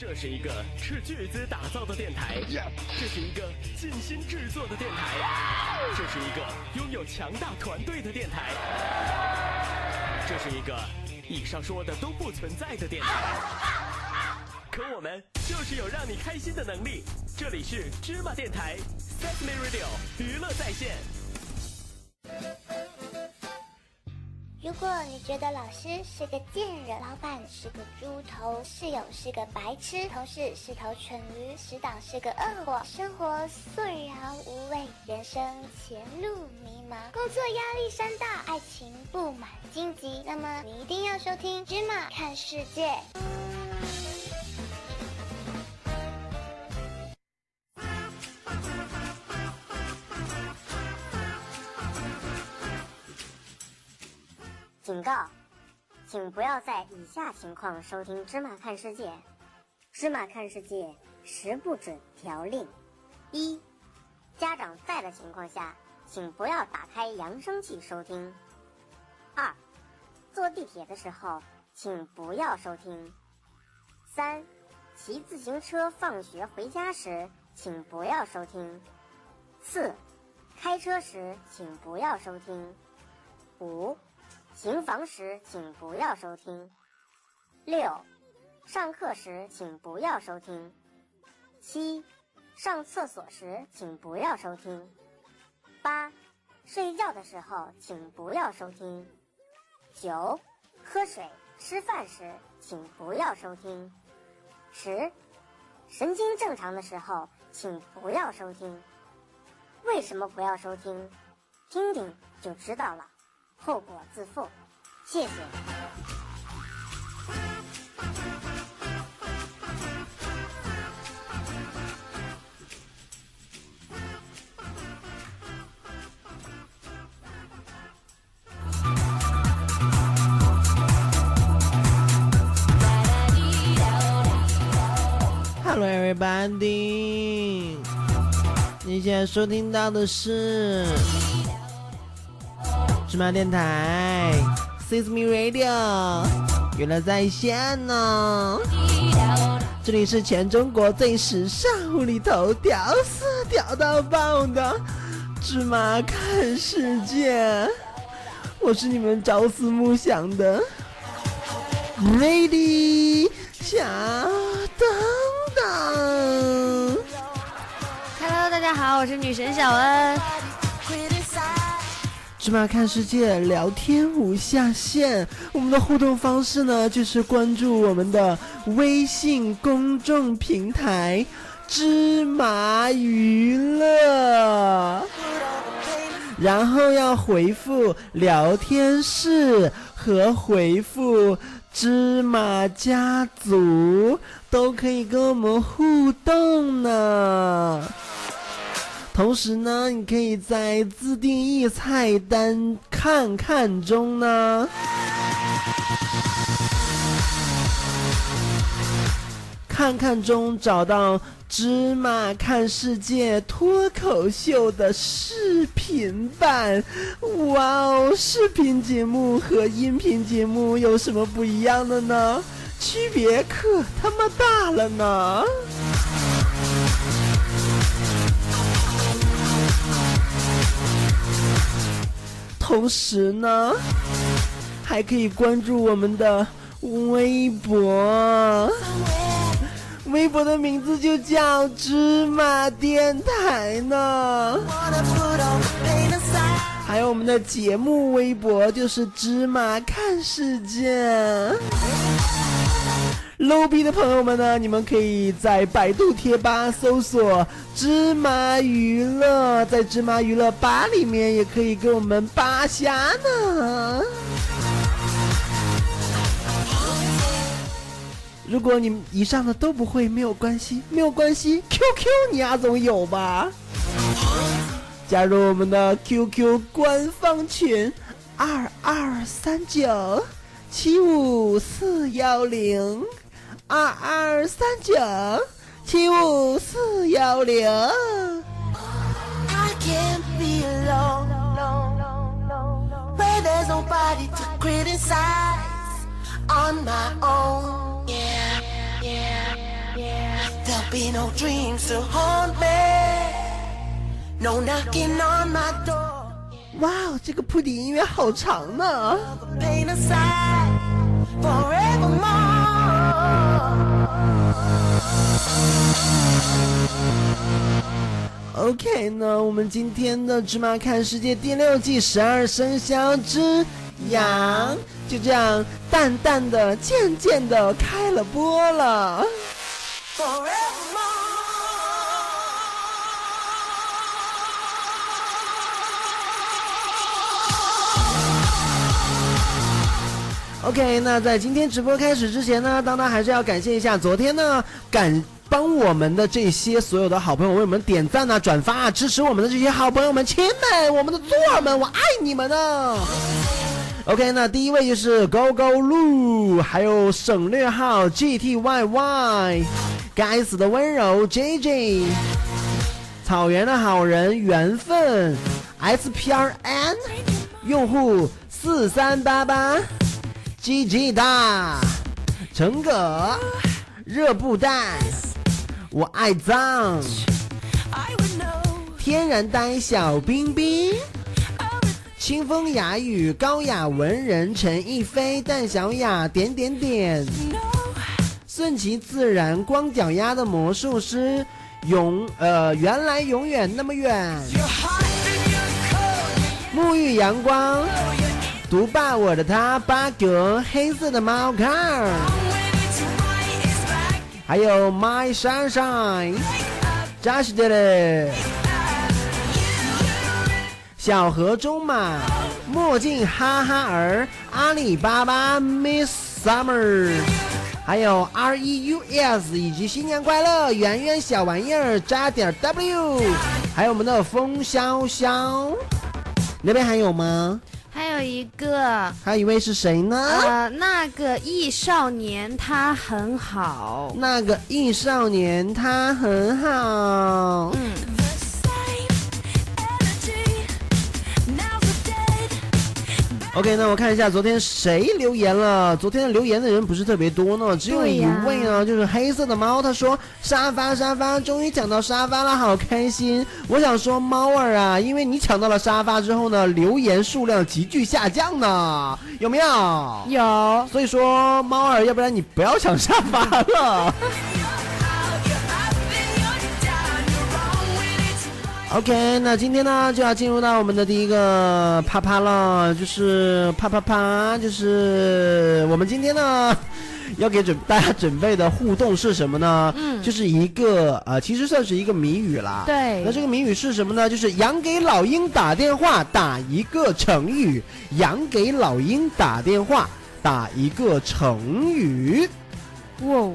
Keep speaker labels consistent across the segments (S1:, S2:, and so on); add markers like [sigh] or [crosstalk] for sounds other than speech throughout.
S1: 这是一个斥巨资打造的电台，这是一个尽心制作的电台，这是一个拥有强大团队的电台，这是一个以上说的都不存在的电台。可我们就是有让你开心的能力。这里是芝麻电台，Sesame Radio 娱乐在线。
S2: 如果你觉得老师是个贱人，老板是个猪头，室友是个白痴，同事是头蠢驴，死党是个恶货，生活索然无味，人生前路迷茫，工作压力山大，爱情布满荆棘，那么你一定要收听《芝麻看世界》。
S3: 警告，请不要在以下情况收听《芝麻看世界》。《芝麻看世界》十不准条令：一、家长在的情况下，请不要打开扬声器收听；二、坐地铁的时候，请不要收听；三、骑自行车放学回家时，请不要收听；四、开车时，请不要收听；五。行房时请不要收听。六，上课时请不要收听。七，上厕所时请不要收听。八，睡觉的时候请不要收听。九，喝水、吃饭时请不要收听。十，神经正常的时候请不要收听。为什么不要收听？听听就知道了。后果自负，谢谢。
S4: Hello everybody，你现在收听到的是。芝麻电台，Sesame Radio，娱乐在线呢。这里是全中国最时尚、无厘头、屌丝屌到爆的芝麻看世界。我是你们朝思暮想的 Lady 小等等。
S5: Hello，大家好，我是女神小恩。
S4: 芝麻看世界聊天无下限，我们的互动方式呢，就是关注我们的微信公众平台“芝麻娱乐”，然后要回复“聊天室”和回复“芝麻家族”，都可以跟我们互动呢。同时呢，你可以在自定义菜单看看中呢，看看中找到芝麻看世界脱口秀的视频版。哇哦，视频节目和音频节目有什么不一样的呢？区别可他妈大了呢！同时呢，还可以关注我们的微博，微博的名字就叫芝麻电台呢。还有我们的节目微博就是芝麻看世界。Low 逼的朋友们呢，你们可以在百度贴吧搜索“芝麻娱乐”，在“芝麻娱乐吧”里面也可以给我们扒虾呢。如果你们以上的都不会，没有关系，没有关系，QQ 你丫总有吧？加入我们的 QQ 官方群：二二三九七五四幺零。二二三九七五四幺零。
S6: be no dreams to haunt me. No knocking on my door.
S4: 哇哦，这个铺底音乐好长呢。 Ok 呢我们今天的芝麻看世界第六季十二生肖之羊就这样淡淡的渐渐的开了播了。Forevermore OK，那在今天直播开始之前呢，当当还是要感谢一下昨天呢感帮我们的这些所有的好朋友为我们点赞啊、转发啊、支持我们的这些好朋友们、亲们、我们的座儿们，我爱你们呢。OK，那第一位就是 Go Go 路，还有省略号 GTYY，该死的温柔 JJ，草原的好人缘分 SPRN，用户四三八八。GG 大，陈葛，热布袋，我爱脏，天然呆小冰冰，清风雅语高雅文人陈逸飞蛋小雅点点点，顺其自然光脚丫的魔术师永呃原来永远那么远，沐浴阳光。独霸我的他，八格黑色的猫卡，还有 My Sunshine，Josh 的嘞，小河中马，墨镜哈哈儿，阿里巴巴 Miss Summer，还有 R E U S 以及新年快乐圆圆小玩意儿扎点 W，还有我们的风萧萧，那边还有吗？
S5: 还有一个，
S4: 还有一位是谁呢？
S5: 呃，那个易少年他很好，
S4: 那个易少年他很好。
S5: 嗯，
S4: OK，那我看一下昨天谁留言了。昨天留言的人不是特别多呢，只有一位呢，就是黑色的猫。他说沙发沙发，终于抢到沙发了，好开心。我想说猫儿啊，因为你抢到了沙发之后呢，留言数量急剧下降呢，有没有？
S5: 有。
S4: 所以说猫儿，要不然你不要抢沙发了。OK，那今天呢就要进入到我们的第一个啪啪了，就是啪啪啪，就是我们今天呢 [laughs] 要给准大家准备的互动是什么呢？
S5: 嗯
S4: 就是一个呃，其实算是一个谜语啦。
S5: 对
S4: 那这个谜语是什么呢？就是羊给老鹰打电话，打一个成语。羊给老鹰打电话，打一个成语。
S5: 哇哦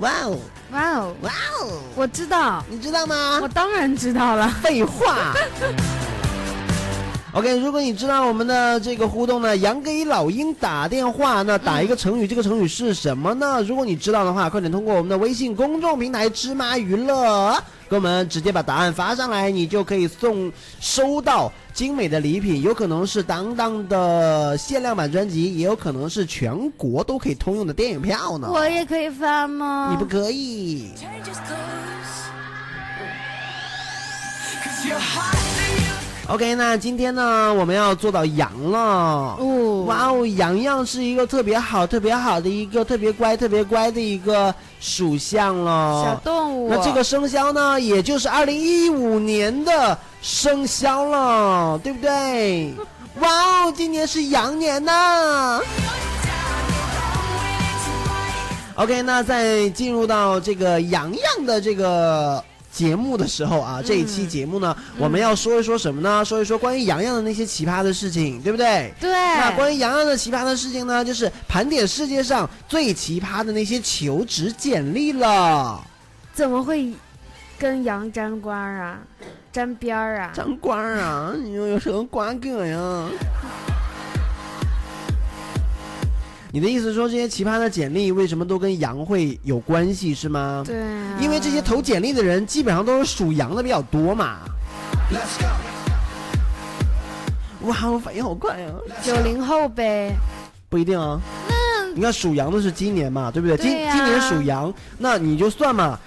S4: 哇哦，
S5: 哇哦，
S4: 哇哦，
S5: 我知道，
S4: 你知道吗？
S5: 我当然知道了。
S4: 废话。[laughs] OK，如果你知道我们的这个互动呢，羊给老鹰打电话，那打一个成语，这个成语是什么呢？如果你知道的话，快点通过我们的微信公众平台“芝麻娱乐”给我们直接把答案发上来，你就可以送收到精美的礼品，有可能是当当的限量版专辑，也有可能是全国都可以通用的电影票呢。
S5: 我也可以发吗？
S4: 你不可以。OK，那今天呢，我们要做到羊了。
S5: 哦，
S4: 哇哦，羊羊是一个特别好、特别好的一个特别乖、特别乖的一个属相了。
S5: 小动物。
S4: 那这个生肖呢，也就是二零一五年的生肖了，对不对？[laughs] 哇哦，今年是羊年呐。OK，那在进入到这个洋洋的这个节目的时候啊，这一期节目呢，我们要说一说什么呢？说一说关于洋洋的那些奇葩的事情，对不对？
S5: 对。
S4: 那关于洋洋的奇葩的事情呢，就是盘点世界上最奇葩的那些求职简历了。
S5: 怎么会跟羊沾光啊？沾边儿啊？
S4: 沾光啊？你又有什么瓜葛呀？你的意思说这些奇葩的简历为什么都跟羊会有关系是吗？
S5: 对、啊，
S4: 因为这些投简历的人基本上都是属羊的比较多嘛。哇，我反应好快啊！
S5: 九零后呗。
S4: 不一定啊。那你看属羊的是今年嘛，对不对？今今年属羊，那你就算嘛。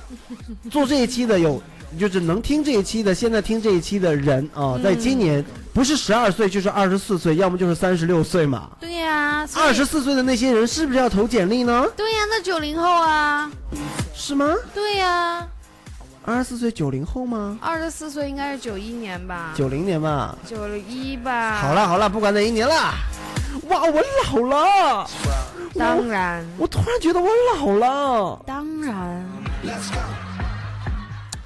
S4: [laughs] 做这一期的有，就是能听这一期的，现在听这一期的人啊，在今年不是十二岁就是二十四岁，要么就是三十六岁嘛。
S5: 对呀，
S4: 二十四岁的那些人是不是要投简历呢？
S5: 对呀，那九零后啊，
S4: 是吗？
S5: 对呀，
S4: 二十四岁九零后吗？
S5: 二十四岁应该是九一年吧，
S4: 九零年吧。
S5: 九一吧。
S4: 好了好了，不管哪一年了。哇，我老了。
S5: 当然，
S4: 我突然觉得我老了。
S5: 当然。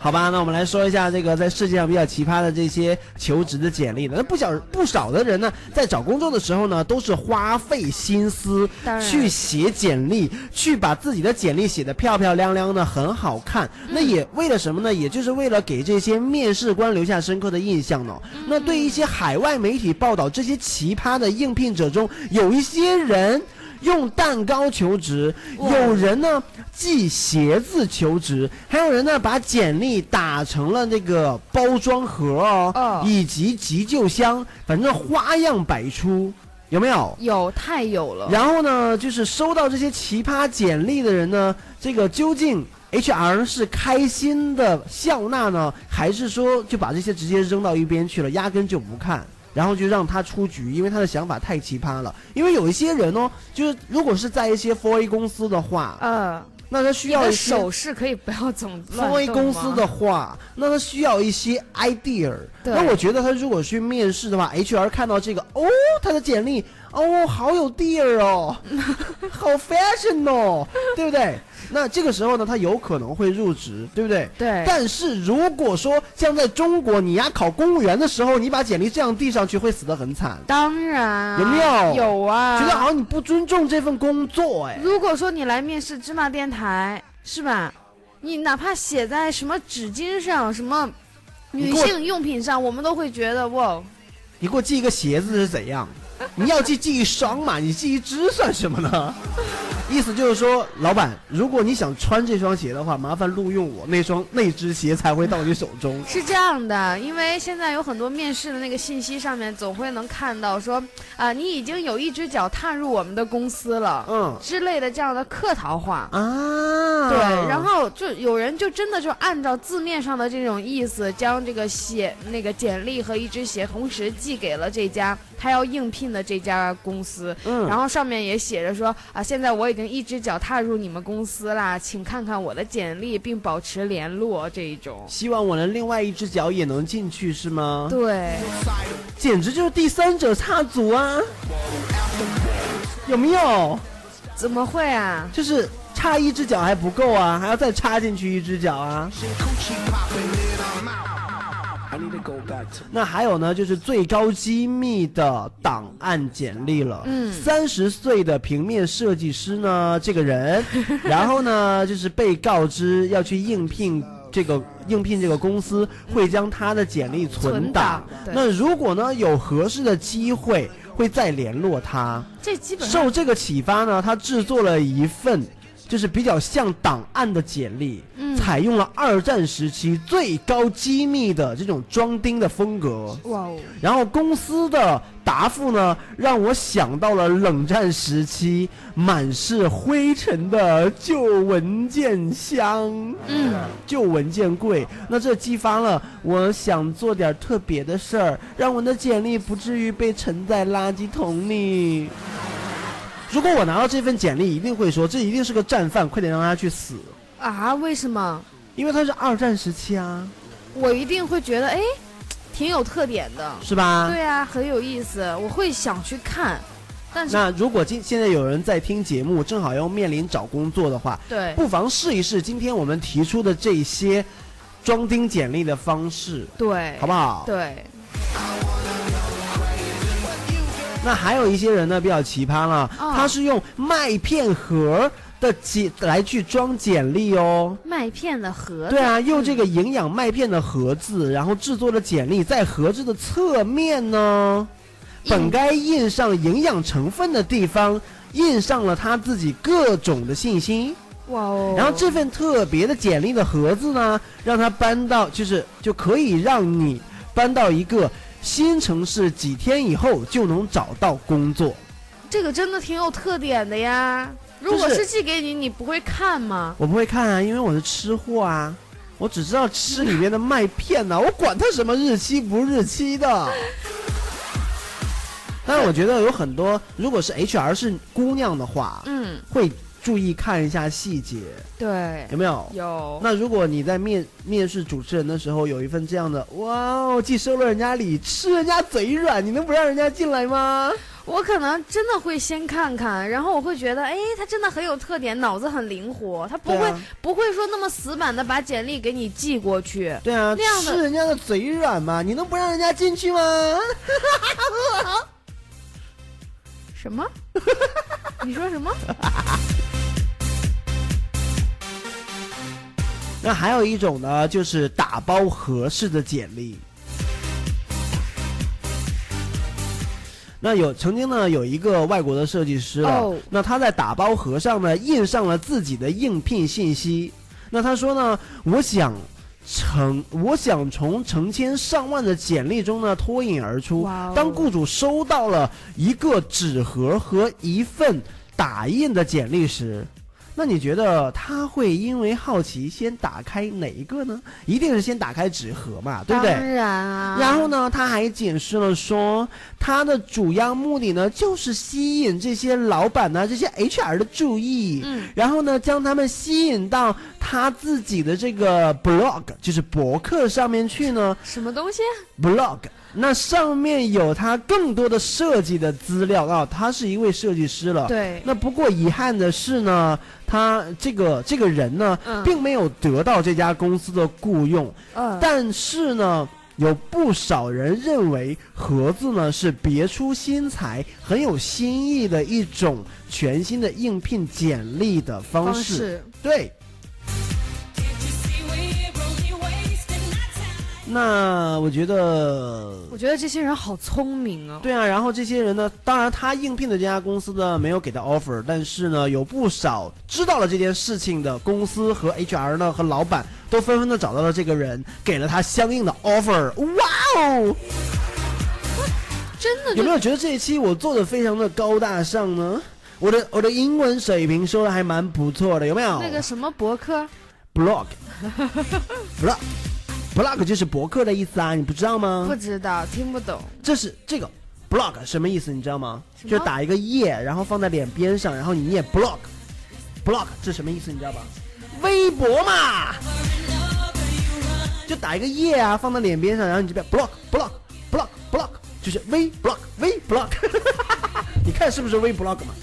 S4: 好吧，那我们来说一下这个在世界上比较奇葩的这些求职的简历呢。那不小不少的人呢，在找工作的时候呢，都是花费心思去写简历，去把自己的简历写得漂漂亮亮的，很好看。那也为了什么呢？也就是为了给这些面试官留下深刻的印象呢。那对一些海外媒体报道这些奇葩的应聘者中，有一些人。用蛋糕求职，有人呢寄鞋子求职，还有人呢把简历打成了那个包装盒哦，以及急救箱，反正花样百出，有没有？
S5: 有，太有了。
S4: 然后呢，就是收到这些奇葩简历的人呢，这个究竟 HR 是开心的笑纳呢，还是说就把这些直接扔到一边去了，压根就不看？然后就让他出局，因为他的想法太奇葩了。因为有一些人哦，就是如果是在一些 f o r A 公司的话，
S5: 嗯，
S4: 那他需要
S5: 手势可以不要总
S4: f o r A 公司的话，那他需要一些 idea。那我觉得他如果去面试的话，HR 看到这个，哦，他的简历，哦，好有 dear 哦，[laughs] 好 fashion 哦，对不对？那这个时候呢，他有可能会入职，对不对？
S5: 对。
S4: 但是如果说像在中国，你呀考公务员的时候，你把简历这样递上去，会死得很惨。
S5: 当然。
S4: 有没有？
S5: 有啊。
S4: 觉得好像你不尊重这份工作哎。
S5: 如果说你来面试芝麻电台，是吧？你哪怕写在什么纸巾上，什么女性用品上，我们都会觉得哇。
S4: 你给我寄一个鞋子是怎样？[laughs] 你要寄寄一双嘛？你寄一只算什么呢？[laughs] 意思就是说，老板，如果你想穿这双鞋的话，麻烦录用我，那双那只鞋才会到你手中。[laughs]
S5: 是这样的，因为现在有很多面试的那个信息上面，总会能看到说，啊，你已经有一只脚踏入我们的公司了，嗯，之类的这样的客套话
S4: 啊。
S5: 对，然后就有人就真的就按照字面上的这种意思，将这个写那个简历和一只鞋同时寄给了这家他要应聘的这家公司，嗯，然后上面也写着说，啊，现在我已经一只脚踏入你们公司啦，请看看我的简历并保持联络。这一种，
S4: 希望我能另外一只脚也能进去，是吗？
S5: 对，
S4: 简直就是第三者插足啊！有没有？
S5: 怎么会啊？
S4: 就是插一只脚还不够啊，还要再插进去一只脚啊！那还有呢，就是最高机密的档案简历了。嗯，三十岁的平面设计师呢，这个人，然后呢，就是被告知要去应聘这个应聘这个公司，会将他的简历存档。那如果呢有合适的机会，会再联络他。
S5: 这基本
S4: 受这个启发呢，他制作了一份。就是比较像档案的简历，采用了二战时期最高机密的这种装订的风格。哇哦！然后公司的答复呢，让我想到了冷战时期满是灰尘的旧文件箱。嗯，旧文件柜。那这激发了我想做点特别的事儿，让我的简历不至于被沉在垃圾桶里。如果我拿到这份简历，一定会说这一定是个战犯，快点让他去死！
S5: 啊？为什么？
S4: 因为他是二战时期啊！
S5: 我一定会觉得，哎，挺有特点的，
S4: 是吧？
S5: 对啊，很有意思，我会想去看。但是，
S4: 那如果今现在有人在听节目，正好要面临找工作的话，
S5: 对，
S4: 不妨试一试今天我们提出的这些装订简历的方式，
S5: 对，
S4: 好不好？
S5: 对。
S4: 那还有一些人呢，比较奇葩了，他是用麦片盒的简来去装简历哦。
S5: 麦片的盒？
S4: 对啊，用这个营养麦片的盒子，然后制作的简历，在盒子的侧面呢，本该印上营养成分的地方，印上了他自己各种的信息。哇哦！然后这份特别的简历的盒子呢，让他搬到，就是就可以让你搬到一个。新城市几天以后就能找到工作，
S5: 这个真的挺有特点的呀。如果
S4: 是
S5: 是寄给你，你不会看吗？
S4: 我不会看啊，因为我是吃货啊，我只知道吃里面的麦片呐、我管它什么日期不日期的。[laughs] 但是我觉得有很多，如果是 HR 是姑娘的话，
S5: 嗯，
S4: 会注意看一下细节，
S5: 对，
S4: 有没有？
S5: 有。
S4: 那如果你在面面试主持人的时候有一份这样的，哇哦，既收了人家礼，吃人家嘴软，你能不让人家进来吗？
S5: 我可能真的会先看看，然后我会觉得，哎，他真的很有特点，脑子很灵活，他不会、
S4: 啊
S5: 不会说那么死板的把简历给你寄过去。
S4: 对啊，
S5: 那样的
S4: 吃人家的嘴软嘛，你能不让人家进去吗？[laughs]
S5: 什么？[laughs] 你说什么？
S4: 那还有一种呢，就是打包合适的简历。那有曾经呢，有一个外国的设计师了
S5: 哦
S4: 那他在打包盒上呢印上了自己的应聘信息。那他说呢，我想成，我想从成千上万的简历中呢脱颖而出。当雇主收到了一个纸盒和一份打印的简历时，那你觉得他会因为好奇先打开哪一个呢？一定是先打开纸盒嘛，对不对？
S5: 当然啊。
S4: 然后呢，他还解释了说，他的主要目的呢，就是吸引这些老板呢、这些 HR 的注意，
S5: 嗯，
S4: 然后呢，将他们吸引到他自己的这个 blog，就是博客上面去呢
S5: 什么东西
S4: ？，blog。那上面有他更多的设计的资料啊，他是一位设计师了。
S5: 对，
S4: 那不过遗憾的是呢，他这个这个人呢，
S5: 嗯。
S4: 并没有得到这家公司的雇佣，
S5: 嗯，
S4: 但是呢，有不少人认为盒子呢是别出心裁、很有新意的一种全新的应聘简历的方
S5: 方。
S4: 式。对，那我觉得。
S5: 我觉得这些人好聪明啊。
S4: 对啊，然后这些人呢，当然他应聘的这家公司呢没有给他 offer，但是呢，有不少知道了这件事情的公司和 HR 呢和老板都纷纷的找到了这个人，给了他相应的 offer。哇哦！
S5: 真的
S4: 有没有觉得这一期我做的非常的高大上呢？我的我的英文水平说的还蛮不错的，有没有？
S5: 那个什么博客
S4: ？blog [laughs] blog blog 就是博客的意思啊，你不知道吗？
S5: 不知道，听不懂。
S4: 这是这个 blog 什么意思？你知道吗？就打一个页，然后放在脸边上，然后你念 blog blog 这什么意思？你知道吧？微博嘛，就打一个页啊，放在脸边上，然后你这边 blog blog blog blog 就是微 blog 微 blog，[laughs] 你看是不是微 blog 嘛？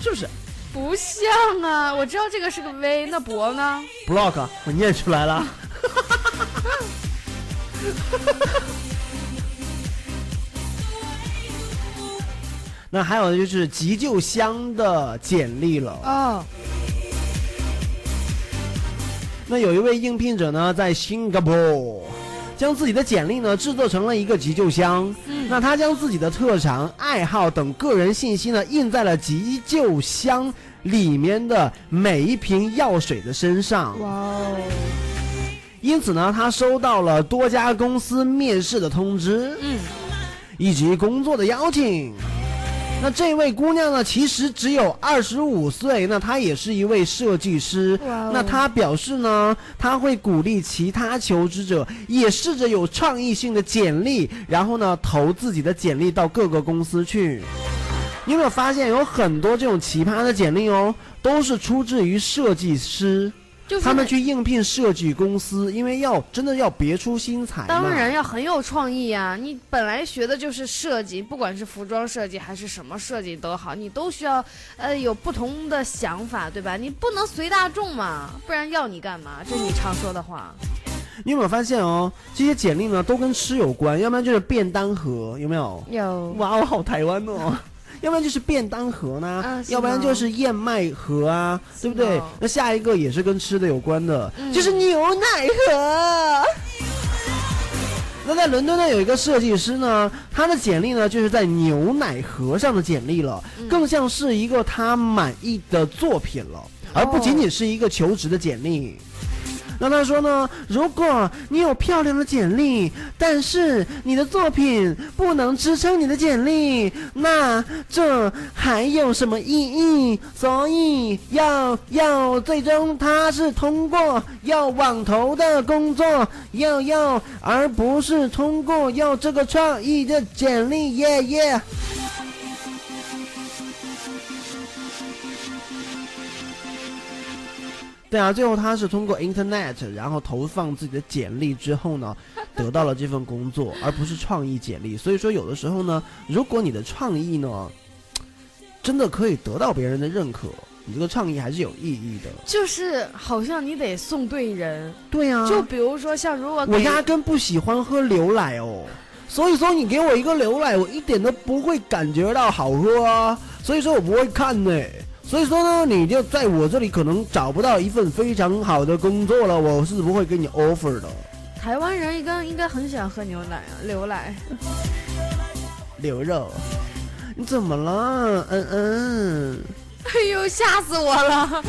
S4: 是不是
S5: 不像啊，我知道这个是个 V，那博呢
S4: ？blog？我念出来了。[laughs] 那还有就是急救箱的简历了。
S5: 哦，
S4: 那有一位应聘者呢，在新加坡将自己的简历呢制作成了一个急救箱。嗯那他将自己的特长、爱好等个人信息呢印在了急救箱里面的每一瓶药水的身上。
S5: 哇哦，
S4: 因此呢，他收到了多家公司面试的通知，
S5: 嗯，
S4: 以及工作的邀请。那这位姑娘呢，其实只有二十五岁，那她也是一位设计师。
S5: 哦
S4: 那她表示呢，她会鼓励其他求职者也试着有创意性的简历，然后呢，投自己的简历到各个公司去。你有没有发现有很多这种奇葩的简历哦，都是出自于设计师，
S5: 就是
S4: 他们去应聘设计公司，因为要真的要别出心裁。
S5: 当然要很有创意啊！你本来学的就是设计，不管是服装设计还是什么设计都好，你都需要呃有不同的想法，对吧？你不能随大众嘛，不然要你干嘛？这是你常说的话。[laughs]
S4: 你有没有发现哦？这些简历呢都跟吃有关，要不然就是便当盒，有没有？
S5: 有
S4: 哇，我好台湾哦。要不然就是便当盒呢，
S5: 啊
S4: 要不然就是燕麦盒啊，对不对？那下一个也是跟吃的有关的，
S5: 嗯
S4: 就是牛奶盒。那在伦敦呢，有一个设计师呢，他的简历呢就是在牛奶盒上的简历了，
S5: 嗯
S4: 更像是一个他满意的作品了，而不仅仅是一个求职的简历。那他说呢，如果你有漂亮的简历，但是你的作品不能支撑你的简历，那这还有什么意义？所以要要最终他是通过要网投的工作，要要，而不是通过要这个创意的简历，耶耶。对啊，最后他是通过 Internet，然后投放自己的简历之后呢，[laughs] 得到了这份工作，而不是创意简历。所以说，有的时候呢，如果你的创意呢，真的可以得到别人的认可，你这个创意还是有意义的。
S5: 就是好像你得送对人，
S4: 对呀、
S5: 就比如说像如果
S4: 我压根不喜欢喝牛奶哦，所以说你给我一个牛奶，我一点都不会感觉到好喝啊，所以说我不会看呢。所以说呢，你就在我这里可能找不到一份非常好的工作了，我是不会给你 offer 的。
S5: 台湾人应该应该很喜欢喝牛奶啊，牛奶。
S4: 牛肉，你怎么了？嗯嗯。
S5: 哎呦，吓死我了！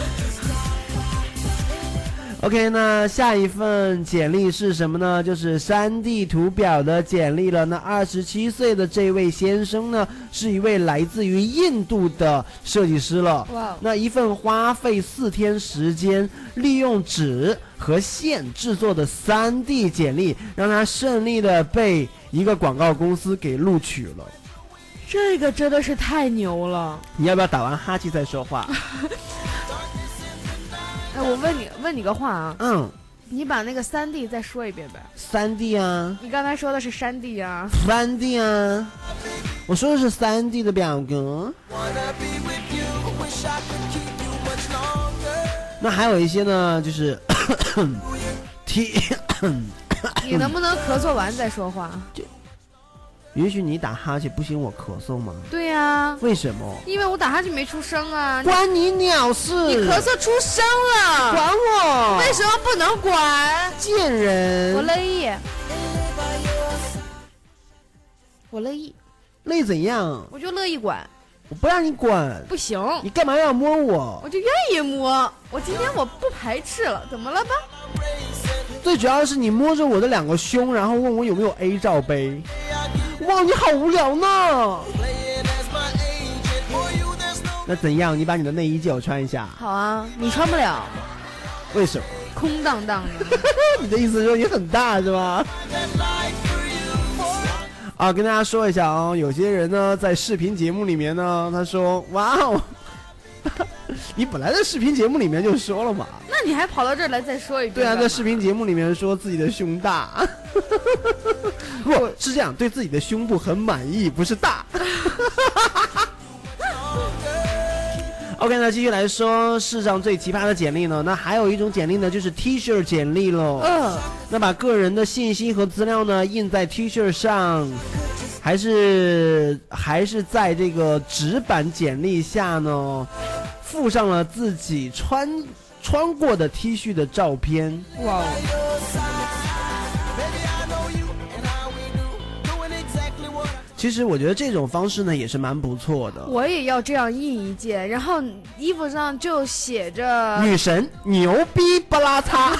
S4: OK，那下一份简历是什么呢？就是3 D 图表的简历了。那二十七岁的这位先生呢，是一位来自于印度的设计师了。
S5: 哇，
S4: 那一份花费四天时间，利用纸和线制作的 3D 简历，让他顺利的被一个广告公司给录取了。
S5: 这个真的是太牛了！
S4: 你要不要打完哈欠再说话？[laughs]
S5: 哎，我问你问你个话啊，
S4: 嗯，
S5: 你把那个三 D 再说一遍呗。
S4: 三 D 啊，
S5: 你刚才说的是山地啊，
S4: 三 D 啊，我说的是三 D 的表格。那还有一些呢，就是 T，
S5: 你能不能咳嗽完再说话？
S4: 允许你打哈欠，不行我咳嗽吗？
S5: 对呀、
S4: 为什么？
S5: 因为我打哈欠没出声啊。你
S4: 关你鸟事！
S5: 你咳嗽出声了，
S4: 管我！
S5: 为什么不能管？
S4: 贱人！
S5: 我乐意，我乐意，
S4: 累怎样？
S5: 我就乐意管。
S4: 我不让你管，
S5: 不行，
S4: 你干嘛要摸我？
S5: 我就愿意摸。我今天我不排斥了，怎么了吧？
S4: 最主要是你摸着我的两个胸，然后问我有没有 A 罩杯。哇，你好无聊呢那怎样？你把你的内衣借我穿一下。
S5: 好啊，你穿不了，
S4: 为什么？
S5: 空荡荡的。[laughs]
S4: 你的意思是说你很大是吧？啊，跟大家说一下啊、有些人呢在视频节目里面呢，他说：“哇哦，你本来在视频节目里面就说了嘛。”
S5: 那你还跑到这儿来再说一遍？
S4: 对啊，在视频节目里面说自己的胸大，[laughs] 不是这样，对自己的胸部很满意，不是大。[laughs] OK，那继续来说世上最奇葩的简历呢？那还有一种简历呢，就是 T 恤简历喽。
S5: 嗯，
S4: 那把个人的信息和资料呢印在 T 恤上，还是还是在这个纸板简历下呢，附上了自己穿穿过的 T 恤的照片。
S5: 哇
S6: I
S4: 其实我觉得这种方式呢也是蛮不错的。
S5: 我也要这样印一件，然后衣服上就写着
S4: 女神牛逼不拉叉，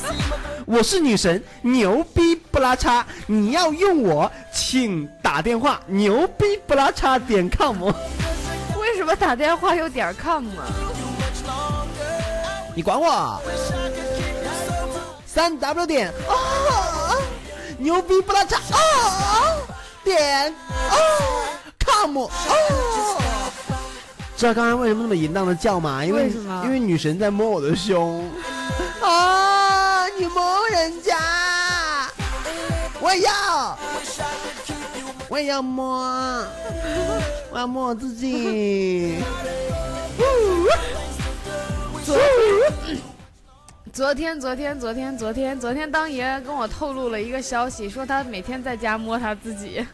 S4: [laughs] 我是女神牛逼不拉叉，你要用我请打电话牛逼不拉叉点 com。
S5: 为什么打电话有点 com 啊？
S4: 你管我？三 w 点哦，牛逼不拉碴哦，点哦，com 哦。知道刚才为什么那么淫荡的叫吗？因为因为女神在摸我的胸。啊，你摸人家，我要，我也要摸，[laughs] 我要摸我自己。
S5: 昨昨天，昨天，昨天，昨天，昨天，当爷跟我透露了一个消息，说他每天在家摸他自己。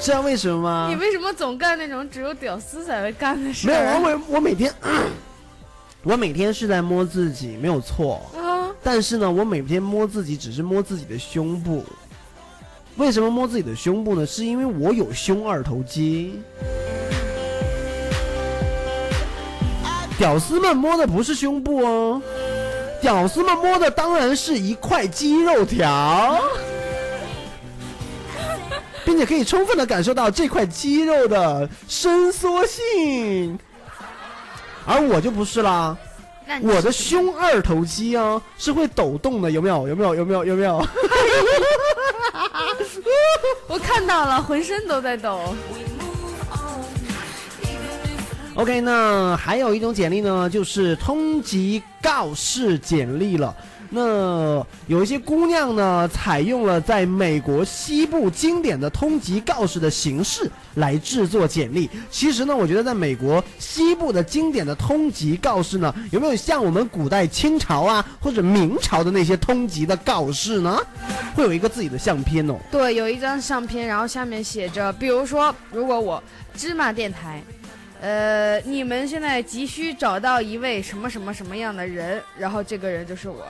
S4: 知道为什么吗
S5: 你？为什么总干那种只有屌丝才会干的事
S4: 没有，
S5: 儿？
S4: 我每我每天，我每天是在摸自己，没有错。
S5: 啊，
S4: 但是呢，我每天摸自己只是摸自己的胸部。为什么摸自己的胸部呢？是因为我有胸二头肌。屌丝们摸的不是胸部哦，屌丝们摸的当然是一块肌肉条，[laughs] 并且可以充分的感受到这块肌肉的伸缩性。而我就不是啦，我的胸二头肌啊是会抖动的，有没有？有没有？有没有？有没有？[laughs]
S5: 我看到了，浑身都在抖。
S4: OK，那还有一种简历呢，就是通缉告示简历了。那有一些姑娘呢，采用了在美国西部经典的通缉告示的形式来制作简历。其实呢，我觉得在美国西部的经典的通缉告示呢，有没有像我们古代清朝啊或者明朝的那些通缉的告示呢？会有一个自己的相片哦。
S5: 对，有一张相片，然后下面写着，比如说，如果我芝麻电台，呃，你们现在急需找到一位什么什么什么样的人，然后这个人就是我。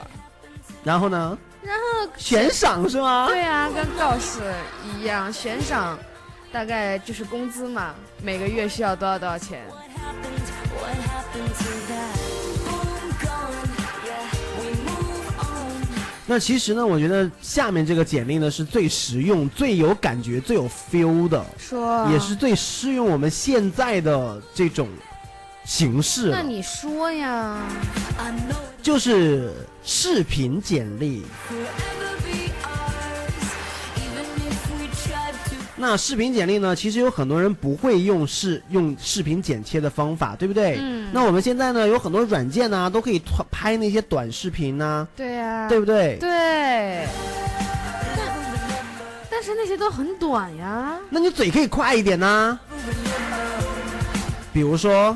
S4: 然后呢，
S5: 然后
S4: 悬赏是吗？
S5: 对啊，跟告示一样，悬赏大概就是工资嘛，每个月需要多少多少钱。
S4: 那其实呢，我觉得下面这个简历呢是最实用、最有感觉、最有 feel 的，
S5: 说
S4: 也是最适用我们现在的这种形式了。
S5: 那你说呀？
S4: 就是视频简历。那视频简历呢？其实有很多人不会用视用视频剪切的方法，对不对？
S5: 嗯
S4: 那我们现在呢，有很多软件呢、都可以拍那些短视频呐、
S5: 对呀、
S4: 对不对？
S5: 对。但但是那些都很短呀。
S4: 那你嘴可以快一点呐、比如说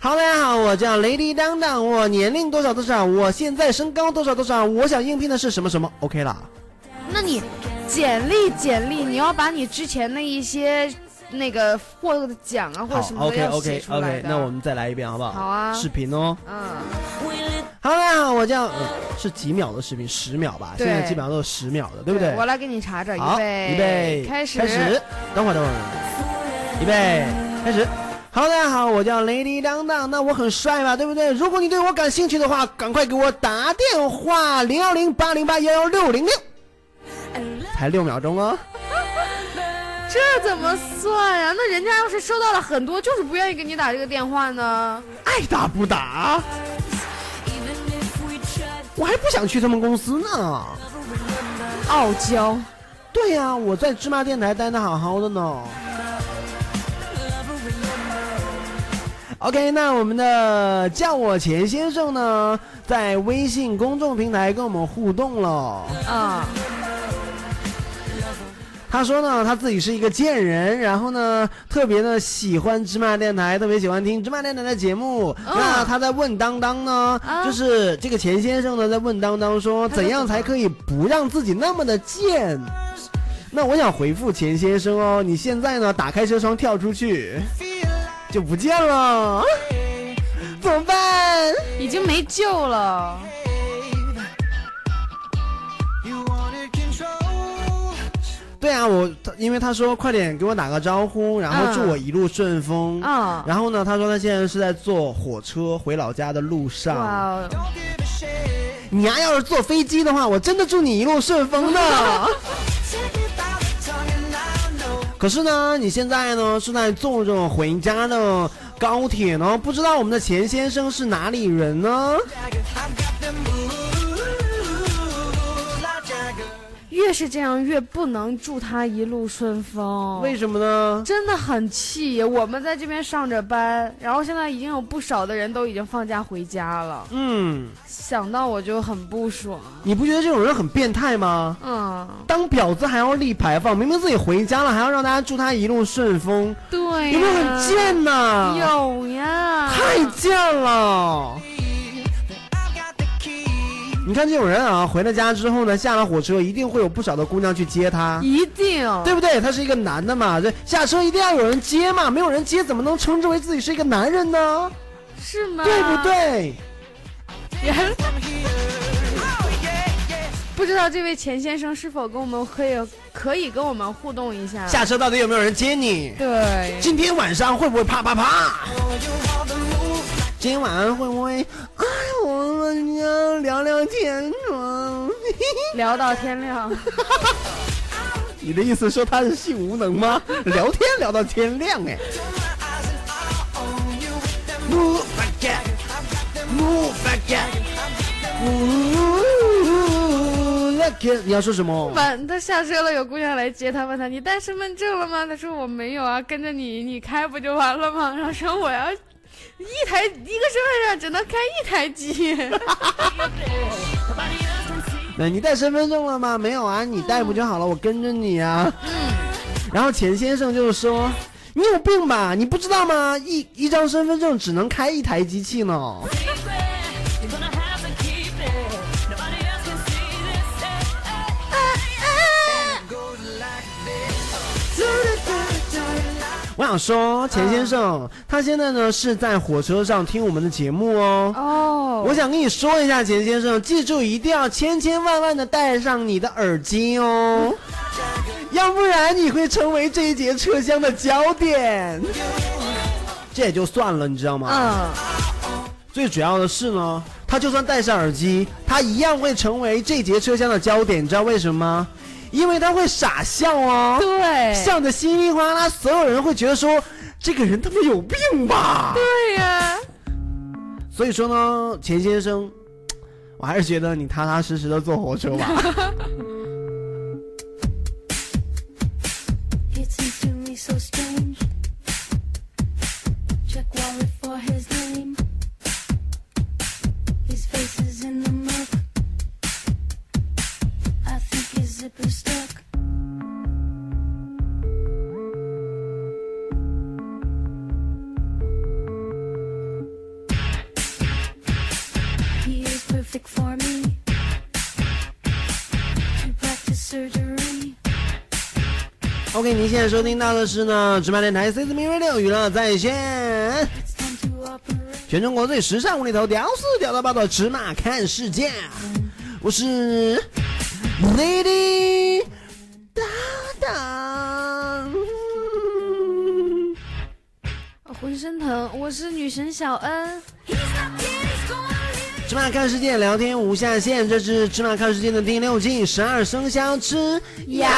S4: ，Hello，大家好，我叫 Lady 当当，我年龄多少多少，我现在身高多少多少，我想应聘的是什么什么，OK 啦。
S5: 那你简历简历，你要把你之前的一些那个获得的奖啊或者
S4: 好
S5: 什么的
S4: ，OK
S5: 要
S4: OK
S5: 写出来
S4: OK，那我们再来一遍好不好？
S5: 好啊
S4: 视频哦。
S5: 嗯
S4: ，Hello，大家好，我叫、呃是几秒的视频？十秒吧，现在基本上都是十秒的，对不对？
S5: 我来给你查查，
S4: 好，
S5: 预备，
S4: 预备，
S5: 开始，
S4: 开始。等会儿，等会儿，预备，开始。Hello，大家好，我叫 Lady 当当，那我很帅吧，对不对？如果你对我感兴趣的话，赶快给我打电话零幺零八零八幺幺六零六，才六秒钟哦。[laughs]
S5: 这怎么算呀？那人家要是收到了很多，就是不愿意给你打这个电话呢？
S4: 爱打不打？我还不想去他们公司呢。
S5: 傲娇。
S4: 对呀、我在芝麻电台待的好好的呢。OK，那我们的叫我钱先生呢，在微信公众平台跟我们互动了。
S5: 啊、
S4: 他说呢，他自己是一个贱人，然后呢，特别的喜欢芝麻电台，特别喜欢听芝麻电台的节目。那他在问当当呢，
S5: 啊
S4: 就是这个钱先生呢，在问当当说，怎样才可以不让自己那么的贱？那我想回复钱先生哦，你现在呢，打开车窗跳出去，就不见了，[laughs] 怎么办？
S5: 已经没救了。
S4: 对啊，我他因为他说快点给我打个招呼，然后
S5: 嗯
S4: 祝我一路顺风。
S5: 嗯
S4: 然后呢，他说他现在是在坐火车回老家的路上。你呀、要是坐飞机的话，我真的祝你一路顺风呢。[laughs] 可是呢，你现在呢是在坐着回家的高铁呢，不知道我们的钱先生是哪里人呢？
S5: 越是这样，越不能祝他一路顺风。
S4: 为什么呢？
S5: 真的很气，我们在这边上着班，然后现在已经有不少的人都已经放假回家了，
S4: 嗯，
S5: 想到我就很不爽。
S4: 你不觉得这种人很变态吗？
S5: 嗯，
S4: 当婊子还要立牌坊，明明自己回家了，还要让大家祝他一路顺风，
S5: 对呀，
S4: 有没有很贱呐？
S5: 有呀，
S4: 太贱了！你看这种人啊，回了家之后呢，下了火车一定会有不少的姑娘去接他，
S5: 一定
S4: 对不对？他是一个男的嘛，这下车一定要有人接嘛，没有人接怎么能称之为自己是一个男人呢？
S5: 是吗？
S4: 对不？对？[laughs]
S5: 不知道这位钱先生是否跟我们可以可以跟我们互动一下？
S4: 下车到底有没有人接你？
S5: 对，
S4: 今天晚上会不会啪啪啪？今天晚上会不会？哎，我们要聊聊天吗？[laughs]
S5: 聊到天亮。
S4: 你的意思说他是性无能吗？[laughs] 聊天聊到天亮哎。Move again, move again, move again。你要说什么？
S5: 晚他下车了，有姑娘来接他，问他你带身份证了吗？他说我没有啊，跟着你，你开不就完了吗？然后说我要一台一个身份证只能开一台机。[laughs]
S4: 那你带身份证了吗？没有啊，你带不就好了？我跟着你啊。嗯。然后钱先生就说。你有病吧？你不知道吗？一一张身份证只能开一台机器呢。我想说，钱先生，他现在呢是在火车上听我们的节目哦。哦。我想跟你说一下，钱先生，记住一定要千千万万的戴上你的耳机哦。要不然你会成为这一节车厢的焦点，这也就算了，你知道吗？嗯。最主要的是呢，他就算戴上耳机，他一样会成为这节车厢的焦点，你知道为什么吗？因为他会傻笑哦。
S5: 对。
S4: 笑的稀里哗啦，所有人会觉得说，这个人他妈有病吧？
S5: 对呀。[laughs]
S4: 所以说呢，钱先生，我还是觉得你踏踏实实的坐火车吧。[laughs] OK，您现在收听到的是呢，芝麻电台 C 四 M Radio 娱乐在线，全中国最时尚、无厘头、屌丝、屌到爆的芝麻看世界，我是 Lady 当当，
S5: 浑身疼，我是女神小恩，
S4: 芝麻看世界聊天无下限，这是芝麻看世界的第六季十二生肖之羊。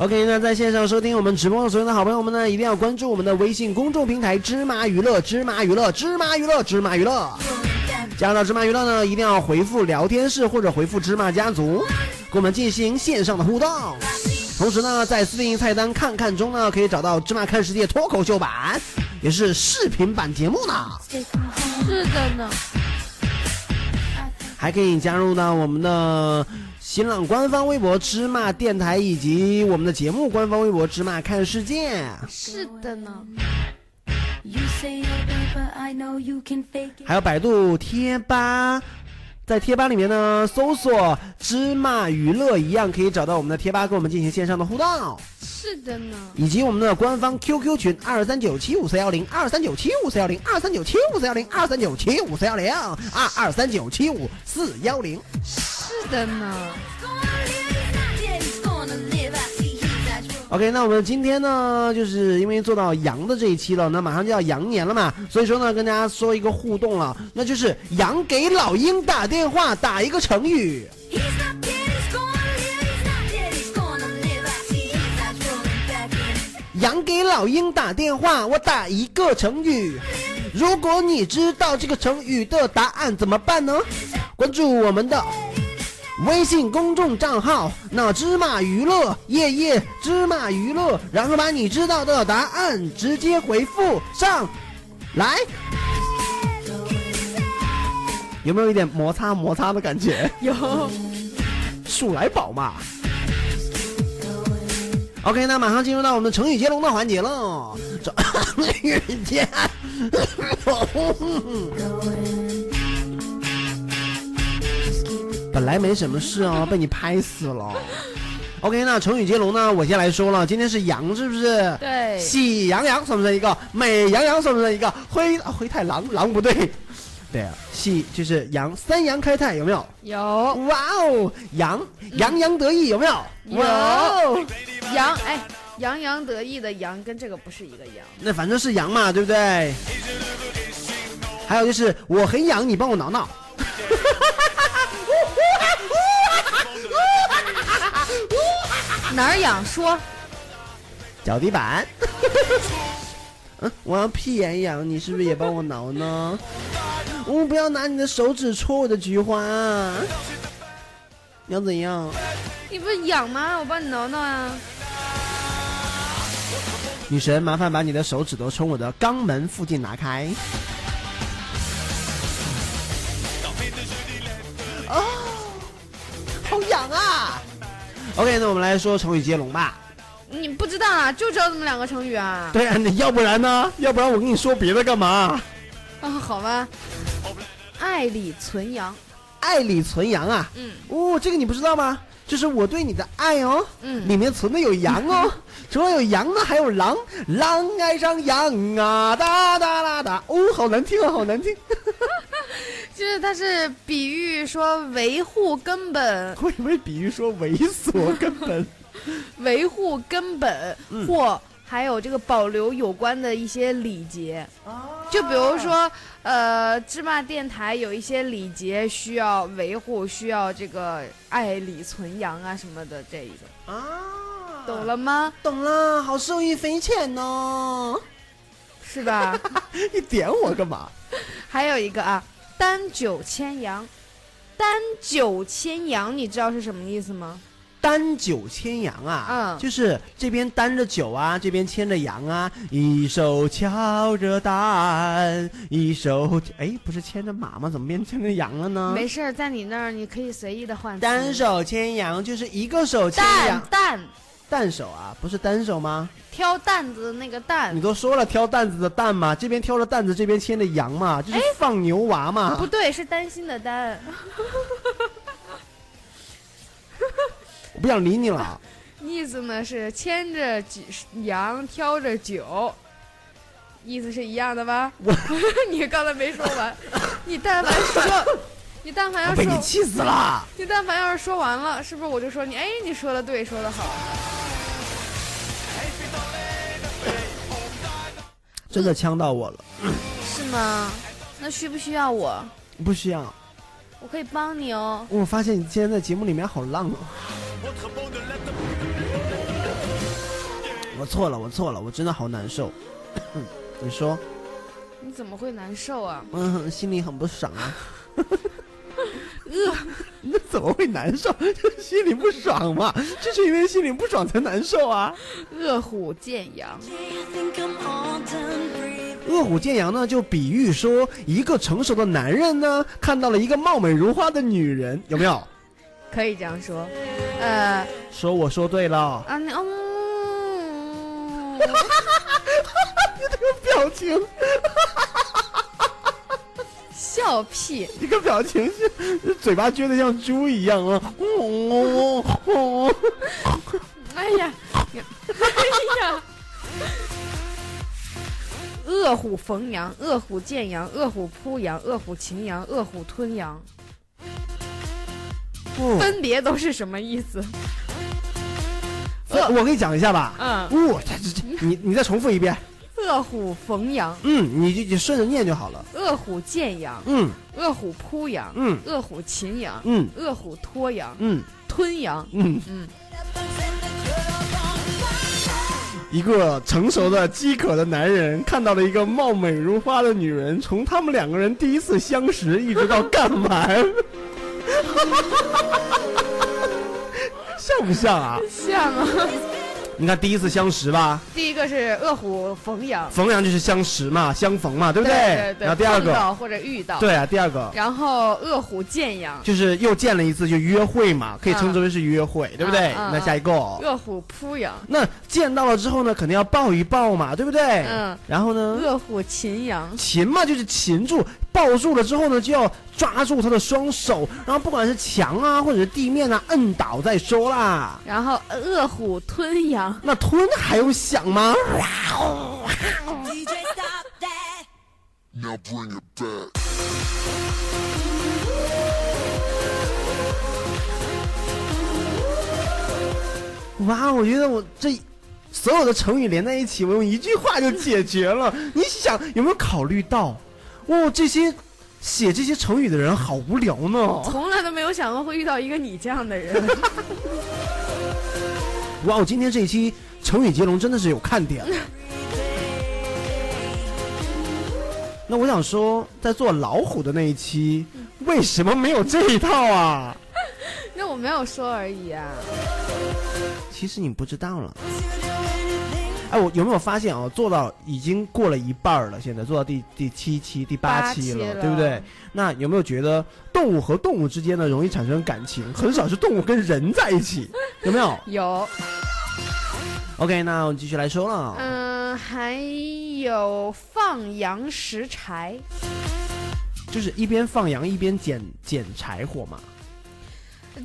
S4: OK，那在线上收听我们直播的所有的好朋友们呢，一定要关注我们的微信公众平台“芝麻娱乐”，芝麻娱乐，芝麻娱乐，芝麻娱乐。加入到芝麻娱乐呢，一定要回复聊天室或者回复芝麻家族，跟我们进行线上的互动。同时呢，在私信菜单看看中呢，可以找到芝麻看世界脱口秀版，也是视频版节目呢。
S5: 是的呢。
S4: 还可以加入到我们的。新浪官方微博芝麻电台以及我们的节目官方微博芝麻看世界。
S5: 是的呢。
S4: 还有百度贴吧，在贴吧里面呢，搜索芝麻娱乐，一样可以找到我们的贴吧，跟我们进行线上的互动。
S5: 是的呢。
S4: 以及我们的官方 QQ 群二三九七五四幺零二三九七五四幺零二三九七五四幺零二三九七五四幺零二二三九七五四幺零。
S5: 是的呢。
S4: OK，那我们今天呢，就是因为做到羊的这一期了，那马上就要羊年了嘛，所以说呢，跟大家说一个互动了，那就是羊给老鹰打电话，打一个成语。羊给老鹰打电话，我打一个成语。如果你知道这个成语的答案怎么办呢？关注我们的。微信公众账号“那芝麻娱乐”夜夜芝麻娱乐，然后把你知道的答案直接回复上来，有没有一点摩擦摩擦的感觉？
S5: 有，
S4: 数来宝嘛。OK，那马上进入到我们成语接龙的环节了。[coughs] 成语接。本来没什么事啊，被你拍死了。OK，那成语接龙呢？我先来说了，今天是羊，是不是？
S5: 对。
S4: 喜羊羊算不算一个？美羊羊算不算一个？灰灰太狼狼不对。对啊，喜就是羊，三羊开泰有没有？
S5: 有。
S4: 哇哦，羊洋洋得意有没有？
S5: 有。羊哎，洋洋得意的羊跟这个不是一个羊。
S4: 那反正是羊嘛，对不对？还有就是我很痒，你帮我挠挠。[laughs]
S5: 哪儿痒说？
S4: 脚底板。[laughs] 嗯，我要屁眼痒，你是不是也帮我挠呢？[laughs] 我、不要拿你的手指戳我的菊花。你要怎样？
S5: 你不是痒吗？我帮你挠挠啊。
S4: 女神，麻烦把你的手指头从我的肛门附近拿开。好痒啊！OK，那我们来说成语接龙吧。
S5: 你不知道啊？就知道这么两个成语啊？
S4: 对啊，你要不然呢？要不然我跟你说别的干嘛？
S5: 啊，好吧。爱里存羊。
S4: 爱里存羊啊？
S5: 嗯。
S4: 哦，这个你不知道吗？就是我对你的爱哦，
S5: 嗯。
S4: 里面存的有羊哦，[laughs] 除了有羊呢，还有狼，狼爱上羊啊，哒哒啦哒，哦，好难听啊，好难听。[laughs]
S5: 就是它是比喻说维护根本，[laughs]
S4: 我以为比喻说猥琐根本。
S5: 维护根本、
S4: 嗯。
S5: 或还有这个保留有关的一些礼节。
S4: 啊
S5: 就比如说，呃，芝麻电台有一些礼节需要维护，需要这个爱礼存羊啊什么的，这一个
S4: 啊，
S5: 懂了吗？
S4: 懂了，好受益匪浅哦。
S5: 是吧？[laughs]
S4: 你点我干嘛？
S5: 还有一个啊，单九千羊，单九千羊，你知道是什么意思吗？
S4: 单酒牵羊啊，
S5: 嗯
S4: 就是这边担着酒啊，这边牵着羊啊，一手敲着蛋，一手哎，不是牵着马吗？怎么变牵着羊了呢？
S5: 没事儿，在你那儿你可以随意的换。
S4: 单手牵羊就是一个手牵
S5: 担
S4: 羊，
S5: 担
S4: 担手啊，不是单手吗？
S5: 挑担子的那个担
S4: 你，都说了挑担子的担嘛，这边挑着担子，这边牵着羊嘛，就是放牛娃嘛。
S5: 不对，是担心的担。
S4: 我不想理你了。[laughs]
S5: 意思呢是牵着几羊挑着酒，意思是一样的吧？
S4: 我 [laughs]
S5: 你刚才没说完，[laughs] 你但凡说，你但凡要说
S4: 我被你，气死了。
S5: 你但凡要是说完了，是不是我就说你？哎，你说的对，说的好。
S4: 真的呛到我了，[coughs]
S5: 是吗？那需不需要我？
S4: 不需要。
S5: 我可以帮你哦。
S4: 我发现你今天在节目里面好浪哦。[laughs] 我错了，我错了，我真的好难受。[coughs] 你说，
S5: 你怎么会难受啊？
S4: 嗯，心里很不爽啊。[laughs]
S5: 饿，[laughs]
S4: 那怎么会难受？就是心里不爽嘛，就是因为心里不爽才难受啊。
S5: 饿虎见羊。
S4: 饿虎见羊呢，就比喻说一个成熟的男人呢，看到了一个貌美如花的女人，有没有？
S5: 可以这样说，呃
S4: 说我说对了，
S5: 啊，你嗯，
S4: 这个表情，
S5: 笑屁，
S4: 这个表情是嘴巴撅得像猪一样啊！哦哦
S5: 哎呀，你哎呀，饿虎逢羊，饿虎见羊，饿虎扑羊，饿虎擒羊，饿虎吞羊，
S4: 哦
S5: 分别都是什么意思？
S4: 呃我给你讲一下吧。
S5: 嗯，
S4: 哦，这这这，你你再重复一遍。
S5: 饿虎逢羊，
S4: 嗯，你就你顺着念就好了。
S5: 饿虎见羊，
S4: 嗯。
S5: 饿虎扑羊，
S4: 嗯。
S5: 饿虎擒羊，
S4: 嗯。
S5: 饿虎脱羊，
S4: 嗯。
S5: 吞羊。
S4: 嗯。
S5: 嗯，
S4: 一个成熟的饥渴的男人看到了一个貌美如花的女人，从他们两个人第一次相识一直到干完，[laughs] 像不像啊？
S5: 像啊。
S4: 你看第一次相识吧，
S5: 第一个是饿虎逢羊，
S4: 逢羊就是相识嘛，相逢嘛，对不
S5: 对对对，
S4: 然后第二个，
S5: 或者遇到，。
S4: 对啊，第二个
S5: 然后饿虎见羊，
S4: 就是又见了一次就约会嘛，可以称
S5: 嗯
S4: 之为是约会，对不对？那下一个。
S5: 饿虎扑羊，
S4: 那见到了之后呢，肯定要抱一抱嘛，对不对？
S5: 嗯。
S4: 然后呢，
S5: 饿虎擒羊，
S4: 擒嘛就是擒住，抱住了之后呢，就要抓住他的双手，然后不管是墙啊或者是地面啊，摁倒再说啦。
S5: 然后饿虎吞羊，
S4: 那吞还用想吗
S6: ？DJ stop that.
S7: Now bring it back.
S4: 哇，我觉得我这所有的成语连在一起，我用一句话就解决了。[laughs] 你想有没有考虑到，哦，这些写这些成语的人好无聊呢？
S5: 从来都没有想过会遇到一个你这样的人。[laughs]
S4: 哇，我今天这一期成语接龙真的是有看点。[laughs] 那我想说，在做老虎的那一期，为什么没有这一套啊？[laughs]
S5: 那我没有说而已啊。
S4: 其实你不知道了。哎，我有没有发现啊？做到已经过了一半了，现在做到第第七期、第八
S5: 八
S4: 期了，
S5: 期了
S4: 对不对？那有没有觉得动物和动物之间呢容易产生感情？很少是动物跟人在一起，有没有
S5: 有
S4: ，？OK，那我们继续来说了。
S5: 嗯，还有放羊拾柴，
S4: 就是一边放羊一边捡捡柴火嘛。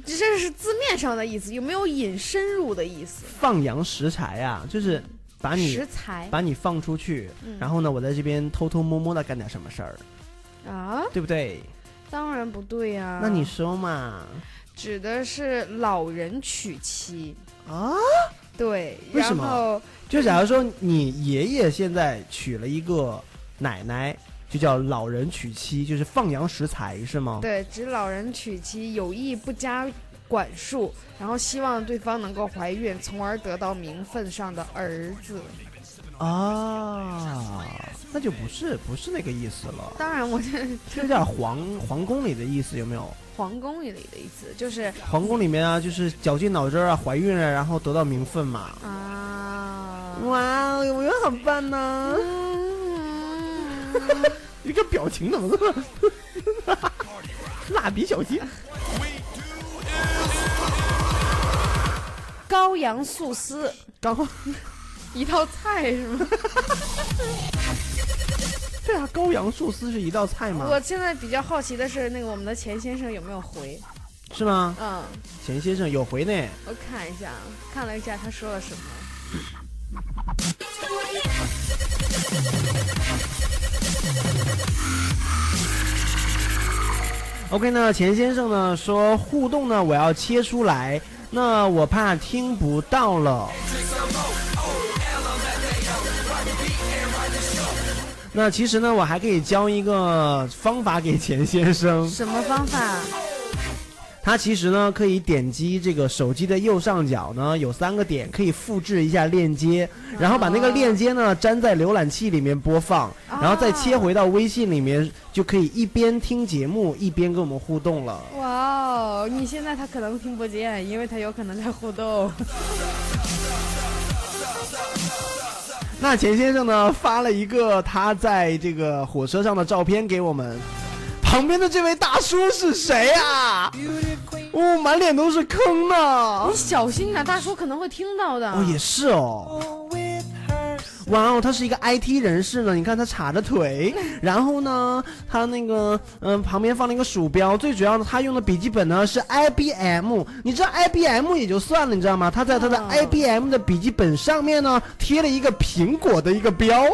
S5: 这是字面上的意思，有没有引深入的意思？
S4: 放羊拾柴啊，就是把你把你放出去，
S5: 嗯
S4: 然后呢，我在这边偷偷摸摸的干点什么事儿，
S5: 啊？
S4: 对不对？
S5: 当然不对呀、
S4: 那你说嘛？
S5: 指的是老人娶妻，
S4: 啊？
S5: 对，
S4: 为什么
S5: 然后
S4: 就假如说你爷爷现在娶了一个奶奶，就叫老人娶妻，就是放羊食材是吗？
S5: 对，指老人娶妻有意不加管束，然后希望对方能够怀孕，从而得到名分上的儿子。
S4: 啊，那就不是不是那个意思了，
S5: 当然，我这
S4: 这有点皇皇宫里的意思有没有？
S5: 皇宫里的意思就是
S4: 皇宫里面啊，就是绞尽脑汁啊，怀孕了，然后得到名分嘛。
S5: 啊，
S4: 哇，有没有很棒呢？[laughs] 你个表情怎么这么 [laughs] 蜡笔小新？[laughs]
S5: 羔羊素丝，
S4: 刚 [laughs]
S5: 一道菜是吗？[laughs]
S4: 对啊，羔羊素丝是一道菜吗？
S5: 我现在比较好奇的是，那个我们的钱先生有没有回？
S4: 是吗？
S5: 嗯，
S4: 钱先生有回呢。
S5: 我看一下，看了一下他说了什么。[laughs]
S4: OK 那，钱先生呢说互动呢我要切出来，那我怕听不到了。那其实呢，我还可以教一个方法给钱先生。
S5: 什么方法？
S4: 它其实呢，可以点击这个手机的右上角呢，有三个点，可以复制一下链接，然后把那个链接呢粘在浏览器里面播放，然后再切回到微信里面，就可以一边听节目一边跟我们互动了。
S5: 哇哦，你现在他可能听不见，因为他有可能在互动。[laughs]
S4: 那钱先生呢发了一个他在这个火车上的照片给我们，旁边的这位大叔是谁啊？哦，满脸都是坑呢。
S5: 你小心点，大叔可能会听到的。
S4: 哦，也是哦。哇哦，他是一个 IT 人士呢。你看他叉着腿，[laughs] 然后呢，他那个嗯、旁边放了一个鼠标，最主要的他用的笔记本呢是 IBM。你知道 IBM 也就算了，你知道吗？他在他的
S5: 哦
S4: IBM 的笔记本上面呢贴了一个苹果的一个标。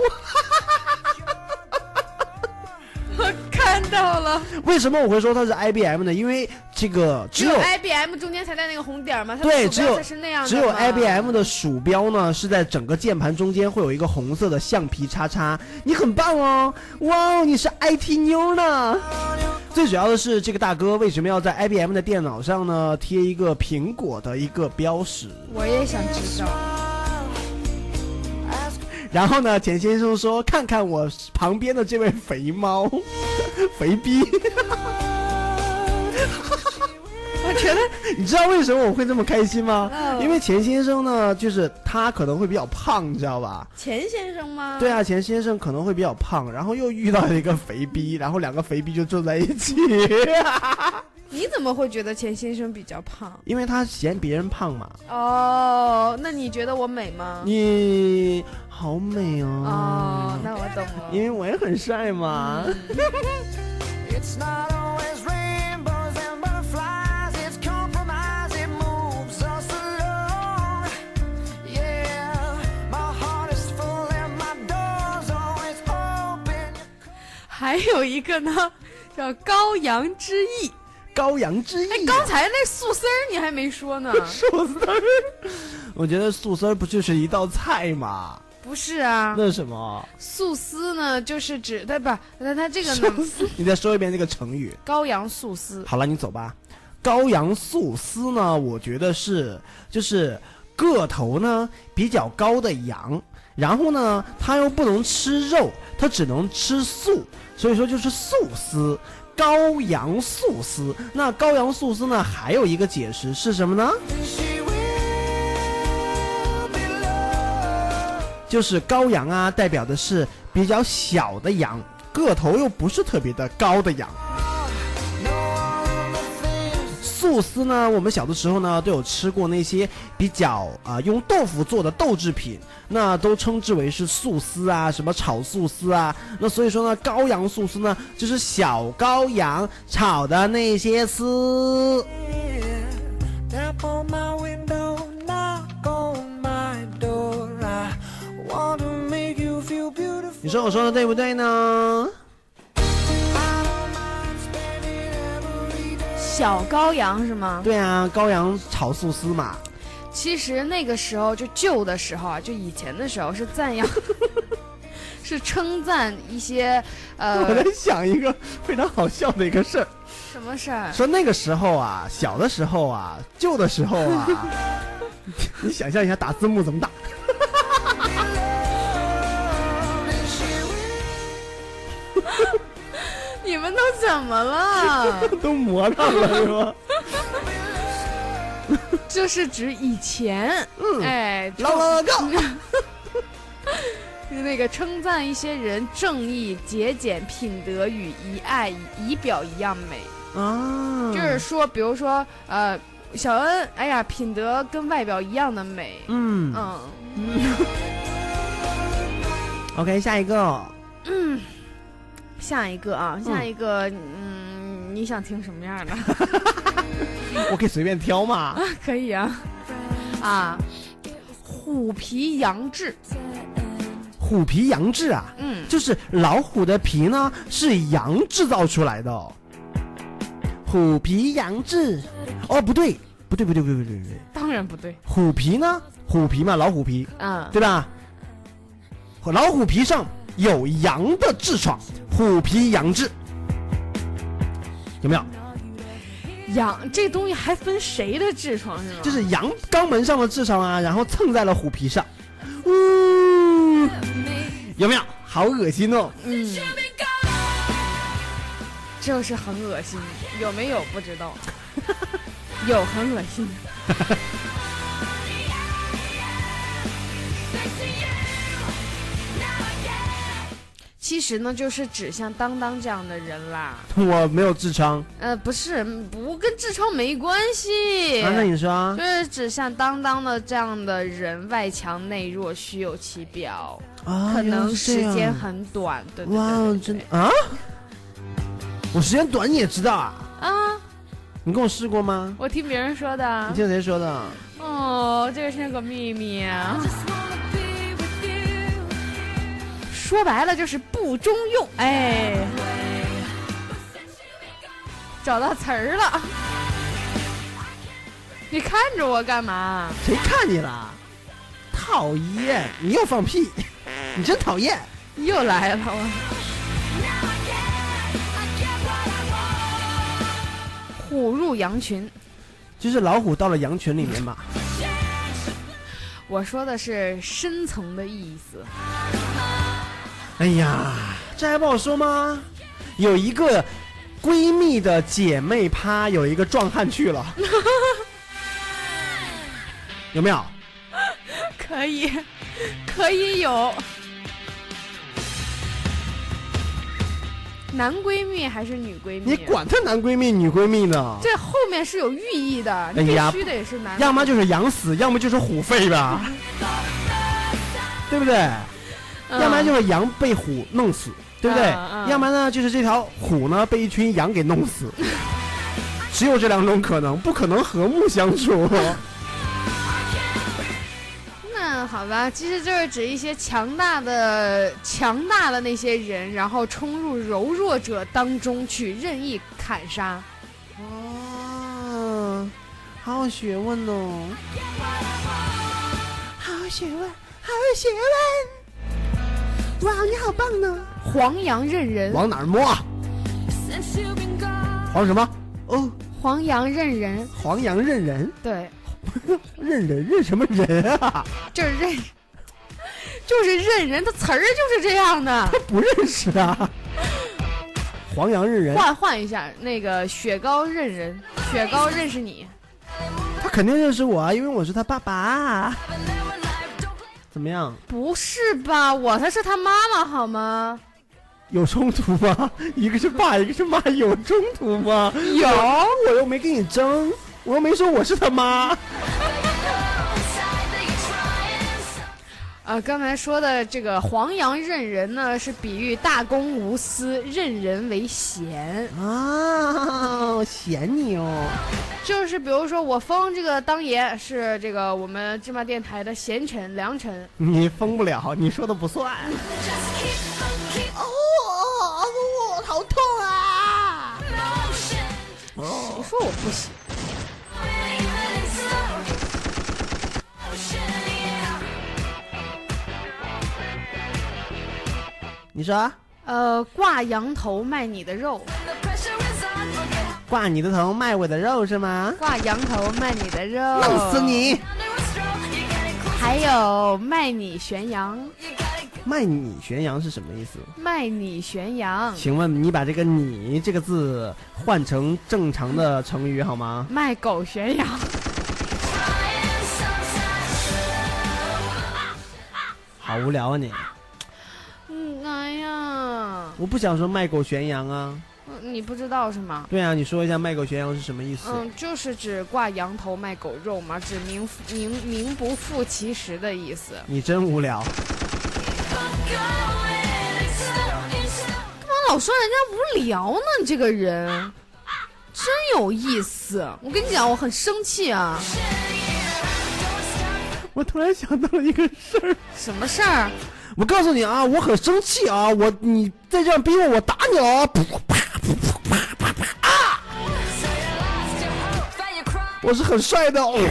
S5: 我 [laughs] 看到了，
S4: 为什么我会说它是 IBM 呢？因为这个只有
S5: IBM 中间才带那个红点儿吗？它
S4: 对，只有
S5: 鼠标才是那样的
S4: 只有
S5: 吗
S4: IBM 的鼠标呢是在整个键盘中间会有一个红色的橡皮叉叉。你很棒哦，哇哦，你是 IT 妞呢。最主要的是，这个大哥为什么要在 IBM 的电脑上呢贴一个苹果的一个标识？
S5: 我也想知道。
S4: 然后呢，钱先生说：“看看我旁边的这位肥猫，[laughs] 肥逼。[laughs] ”
S5: 我觉得
S4: 你知道为什么我会这么开心吗？
S5: 嗯
S4: 因为钱先生呢，就是他可能会比较胖，你知道吧？
S5: 钱先生吗？
S4: 对啊，钱先生可能会比较胖，然后又遇到了一个肥逼，然后两个肥逼就坐在一起，[laughs]
S5: 你怎么会觉得钱先生比较胖？
S4: 因为他嫌别人胖嘛。
S5: 哦，那你觉得我美吗？
S4: 你好美哦！
S5: 哦，那我懂了。
S4: 因为我也很帅嘛。
S6: It's not always rainbows and butterflies, it's compromise, it moves us along. Yeah, my heart is full and my door's always open.
S5: 还有一个呢，叫羔羊之意。
S4: 羔羊之意。
S5: 哎，刚才那素丝儿你还没说呢。
S4: 素丝儿。我觉得素丝儿不就是一道菜吗？
S5: 不是啊，
S4: 那是什么？
S5: 素丝呢，就是指它不，那它这个呢，[laughs]
S4: 你再说一遍那个成语。
S5: 羔羊素丝。
S4: 好了，你走吧。羔羊素丝呢，我觉得是就是个头呢比较高的羊，然后呢它又不能吃肉，它只能吃素，所以说就是素丝。羔羊素丝，那羔羊素丝呢？还有一个解释是什么呢？就是羔羊啊，代表的是比较小的羊，个头又不是特别的高的羊。素丝呢，我们小的时候呢都有吃过那些比较啊、用豆腐做的豆制品，那都称之为是素丝啊，什么炒素丝啊。那所以说呢，羔羊素丝呢就是小羔羊炒的那些丝。你说我说的对不对呢.
S5: 小羔羊是吗？
S4: 对啊，羔羊炒素丝嘛。
S5: 其实那个时候就旧的时候啊，就以前的时候是赞扬，[laughs] 是称赞一些呃
S4: 我
S5: 呃
S4: 在想一个非常好笑的一个事儿，
S5: 什么事儿？
S4: 说那个时候啊，小的时候啊，旧的时候啊，[laughs] 你想象一下打字幕怎么打？
S5: 们都怎么了？[laughs]
S4: 都磨上了是吗？[laughs]
S5: 就是指以前，
S4: 嗯
S5: 哎，
S4: 老老告。[laughs]
S5: 那个称赞一些人正义、节俭、品德与仪爱仪表一样美，
S4: 啊，
S5: 就是说，比如说，呃，小恩，哎呀，品德跟外表一样的美，
S4: 嗯。
S5: 嗯
S4: ，，OK，下一个，
S5: 下一个啊，下一个，嗯，你想听什么样的？[laughs]
S4: 我可以随便挑嘛。[laughs]
S5: 可以啊，啊，虎皮羊脂，
S4: 虎皮羊脂啊，
S5: 嗯，
S4: 就是老虎的皮呢是羊制造出来的哦。虎皮羊脂，哦，不对，不对，不对，不对，不对，不对，
S5: 当然不对，
S4: 虎皮呢？虎皮嘛，老虎皮，
S5: 嗯，
S4: 对吧？老虎皮上有羊的痔疮，虎皮羊痔，有没有？
S5: 羊这东西还分谁的痔疮是吗？
S4: 就是羊肛门上的痔疮啊，然后蹭在了虎皮上，呜，有没有？好恶心哦！
S5: 嗯，就是很恶心，有没有不知道，[laughs] 有很恶心。[laughs] [laughs] 其实呢，就是指像当当这样的人啦。
S4: 我没有痔疮
S5: 呃，不是，不跟痔疮没关系。
S4: 啊，那你说啊
S5: 就是指像当当的这样的人，外强内弱，虚有其表，
S4: 啊，
S5: 可能时间很短。对对对
S4: 哇
S5: 对，
S4: 真
S5: 对
S4: 啊！我时间短你也知道啊？
S5: 啊！
S4: 你跟我试过吗？
S5: 我听别人说的
S4: 你。听谁说的？
S5: 哦，这个是个秘密啊。说白了就是不中用，哎，找到词儿了。你看着我干嘛？
S4: 谁看你了？讨厌！你又放屁！你真讨厌！
S5: 又来了我。虎入羊群，
S4: 就是老虎到了羊群里面嘛。
S5: 我说的是深层的意思。
S4: 哎呀，这还不好说吗？有一个闺蜜的姐妹趴，有一个壮汉去了，[laughs] 有没有？
S5: 可以，可以有。男闺蜜还是女闺蜜？
S4: 你管他男闺蜜女闺蜜呢？
S5: 这后面是有寓意的，必须得是男。
S4: 要么就是养死，要么就是虎废吧，[laughs] 对不对？
S5: 嗯
S4: 要不然就是羊被虎弄死，对不对？要不然呢，就是这条虎呢被一群羊给弄死，[laughs] 只有这两种可能，不可能和睦相处。[laughs]
S5: 那好吧，其实就是指一些强大的、强大的那些人，然后冲入柔弱者当中去任意砍杀。
S4: 哦，好有学问哦。好学问，好学问。哇，你好棒呢！
S5: 黄羊认人，
S4: 往哪儿摸？黄什么？哦，
S5: 黄羊认人，
S4: 黄羊认人，
S5: 对，[laughs]
S4: 认人认什么人啊？
S5: 就是认，就是认人，它词儿就是这样的。
S4: 他不认识啊。黄羊认人，
S5: 换换一下，那个雪糕认人，雪糕认识你，
S4: 他肯定认识我啊，因为我是他爸爸。怎么样？
S5: 不是吧？我才是他妈妈好吗？
S4: 有冲突吗？[laughs] 一个是爸，一个是妈，有冲突吗？
S5: 有，
S4: 我又没跟你争，我又没说我是他妈。
S5: 呃，刚才说的这个黄羊任人呢，是比喻大公无私，任人唯贤。
S4: 啊，嫌你哦。
S5: 就是比如说我封这个当爷是这个我们芝麻电台的贤臣良臣，
S4: 你封不了，你说的不算。哦，哦，好痛啊！
S5: 谁说我不行？
S4: 你说啊
S5: 呃，挂羊头卖你的肉，
S4: 挂你的头卖我的肉是吗？
S5: 挂羊头卖你的肉，
S4: 弄死！你！
S5: 还有卖你悬羊，
S4: 卖你悬羊是什么意思？
S5: 卖你悬羊，
S4: 请问你把这个“你”这个字换成正常的成语好吗？
S5: 卖狗悬羊。
S4: 好无聊啊你！我不想说卖狗悬羊啊。
S5: 嗯你不知道是吗？
S4: 对啊，你说一下卖狗悬羊是什么意思？
S5: 嗯，就是指挂羊头卖狗肉嘛，指名名名不副其实的意思。
S4: 你真无聊。
S5: 干嘛老说人家无聊呢？你这个人真有意思。我跟你讲，我很生气啊！
S4: 我突然想到了一个事儿，
S5: 什么事儿？
S4: 我告诉你啊，我很生气啊！我你再这样逼我，我打你啊！噗啪噗啪啪啪啊！我是很帅的。哦 [laughs]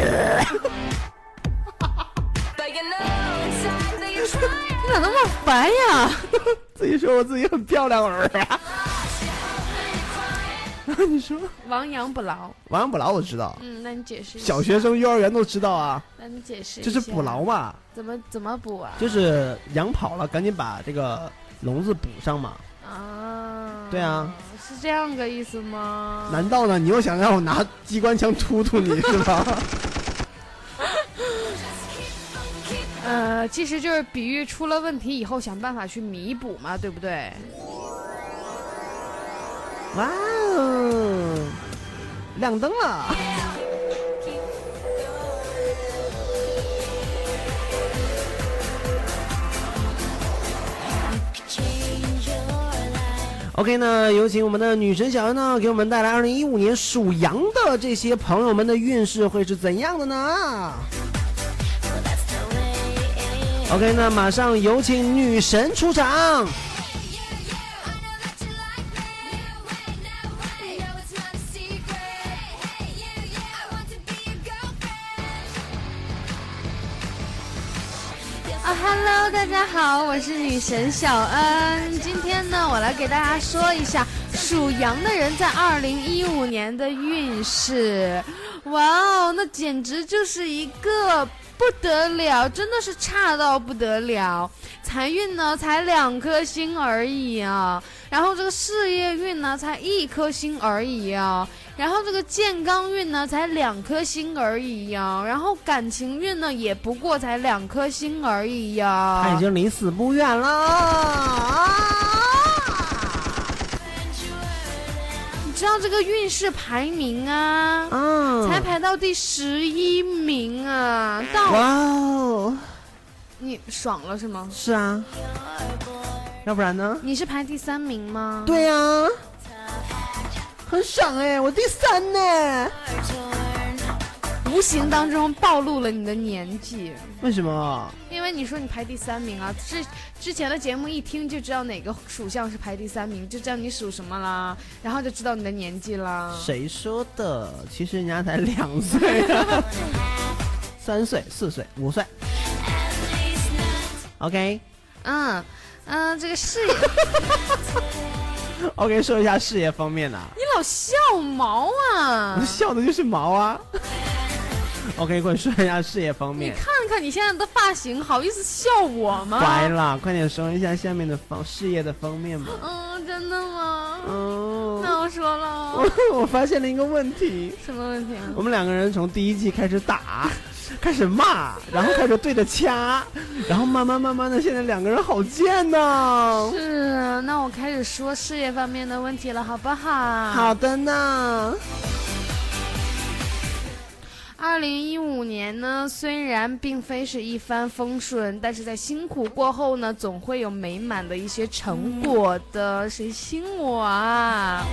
S5: 你咋那么烦呀？[laughs]
S4: 自己说我自己很漂亮儿啊。[laughs] 你说
S5: 亡羊补牢。
S4: 亡羊补牢我知道，
S5: 嗯，那你解释一下。
S4: 小学生幼儿园都知道啊，
S5: 那你解释一下。
S4: 就是补牢嘛，
S5: 怎么怎么补啊？
S4: 就是羊跑了，赶紧把这个笼子补上嘛。
S5: 啊。
S4: 对啊。
S5: 是这样个意思吗？
S4: 难道呢？你又想让我拿机关枪突突你是吧？[laughs]
S5: 呃，其实就是比喻出了问题以后想办法去弥补嘛，对不对？
S4: 哇哦，亮灯了！OK 那，有请我们的女神小恩呢，给我们带来二零一五年属羊的这些朋友们的运势会是怎样的呢？OK，那马上有请女神出场。
S5: 啊哈喽，大家好，我是女神小恩。今天呢，我来给大家说一下属羊的人在二零一五年的运势。哇哦，那简直就是一个不得了，真的是差到不得了。财运呢才两颗星而已啊，然后这个事业运呢才一颗星而已啊，然后这个健康运呢才两颗星而已呀，然后感情运呢也不过才两颗星而已呀。
S4: 他已经离死不远了。啊
S5: 知道这个运势排名啊？
S4: 嗯，
S5: 才排到第十一名啊！到
S4: 哇哦，
S5: 你爽了是吗？
S4: 是啊，要不然呢？
S5: 你是排第三名吗？
S4: 对呀、很爽哎，我第三呢。
S5: 无形当中暴露了你的年纪，
S4: 为什么？
S5: 因为你说你排第三名啊，之之前的节目一听就知道哪个属相是排第三名，就知道你属什么啦，然后就知道你的年纪啦。
S4: 谁说的？其实人家才两岁、啊，[laughs] 三岁、四岁、五岁。OK
S5: 嗯嗯，这个事业，[laughs]
S4: OK，说一下事业方面的、
S5: 你老笑毛啊
S4: 我！[laughs] 笑的就是毛啊。OK，[laughs] 快说一下事业方面你。
S5: 看看你现在的发型，好意思笑我吗？
S4: 乖了，快点说一下下面的方事业的方面吧。
S5: 嗯，真的吗？
S4: 嗯，
S5: 那我说了，
S4: 我 [laughs] 我发现了一个问题，
S5: 什么问题啊？
S4: 我们两个人从第一季开始打，[laughs] 开始骂，然后开始对着掐，然后慢慢慢慢的，现在两个人好贱呐。
S5: 是啊，那我开始说事业方面的问题了，好不好？
S4: 好的呢。
S5: 二零一五年呢，虽然并非是一帆风顺，但是在辛苦过后呢，总会有美满的一些成果的。谁信我啊？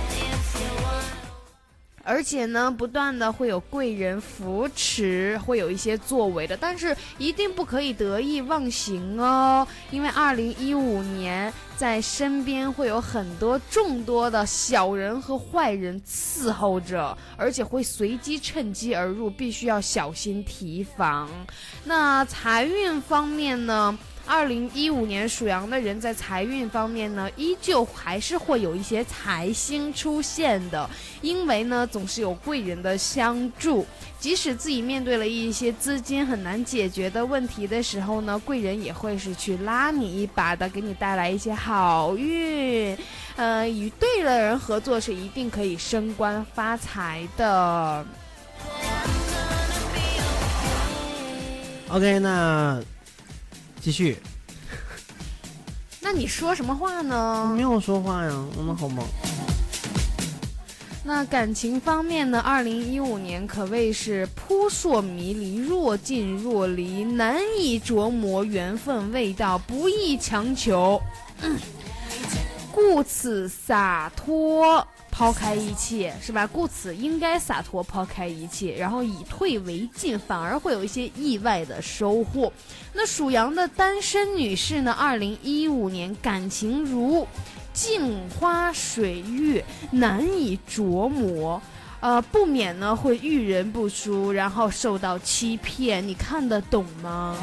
S5: 而且呢，不断的会有贵人扶持，会有一些作为的，但是一定不可以得意忘形哦，因为二零一五年在身边会有很多众多的小人和坏人伺候着，而且会随机趁机而入，必须要小心提防。那财运方面呢？二零一五年属羊的人在财运方面呢，依旧还是会有一些财星出现的，因为呢总是有贵人的相助。即使自己面对了一些资金很难解决的问题的时候呢，贵人也会是去拉你一把的，给你带来一些好运。呃，与对的人合作是一定可以升官发财的。
S4: OK，那继续。
S5: 那你说什么话呢？
S4: 我没有说话呀，我们好忙。
S5: 那感情方面呢？二零一五年可谓是扑朔迷离、若近若离，难以琢磨缘分味道，不易强求。[coughs] 嗯故此洒脱，抛开一切，是吧？故此应该洒脱，抛开一切，然后以退为进，反而会有一些意外的收获。那属羊的单身女士呢？二零一五年感情如镜花水月，难以琢磨。呃，不免呢会遇人不淑，然后受到欺骗，你看得懂吗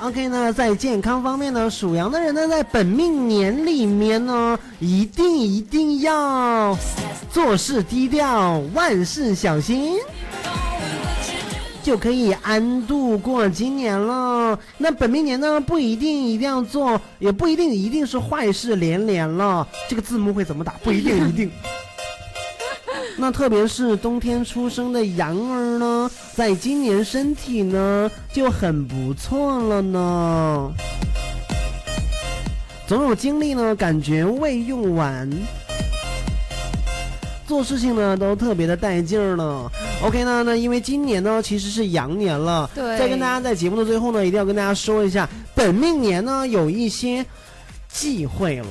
S4: ？OK 呢，在健康方面呢，属羊的人呢，在本命年里面呢，一定一定要做事低调，万事小心，就可以安度过今年了。那本命年呢，不一定一定要做，也不一定一定是坏事连连了。这个字幕会怎么打？不一定一定。那特别是冬天出生的羊儿呢，在今年身体呢就很不错了呢，总有精力呢，感觉未用完，做事情呢都特别的带劲儿呢。OK 呢，那因为今年呢其实是羊年了，
S5: 对
S4: 再跟大家在节目的最后呢，一定要跟大家说一下，本命年呢有一些忌讳了。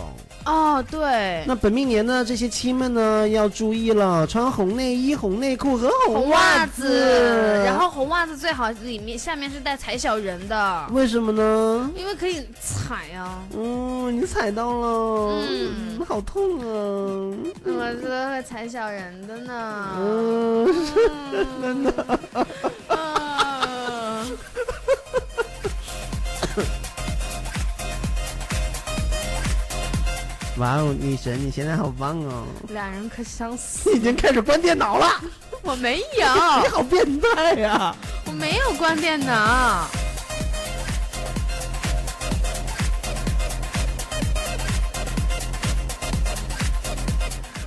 S5: 哦，对，
S4: 那本命年呢，这些亲们呢要注意了，穿红内衣、红内裤和红袜
S5: 子，然后红袜子最好里面下面是带踩小人的，
S4: 为什么呢？
S5: 因为可以踩啊。
S4: 嗯，你踩到了，
S5: 嗯
S4: 好痛啊！
S5: 怎么是会踩小人的呢。
S4: 嗯，[laughs]
S5: 真的。
S4: 哇哦，女神，你现在好棒哦！
S5: 俩人可相似。
S4: 你已经开始关电脑了，
S5: 我没有你，
S4: 好变态呀、
S5: 我没有关电脑。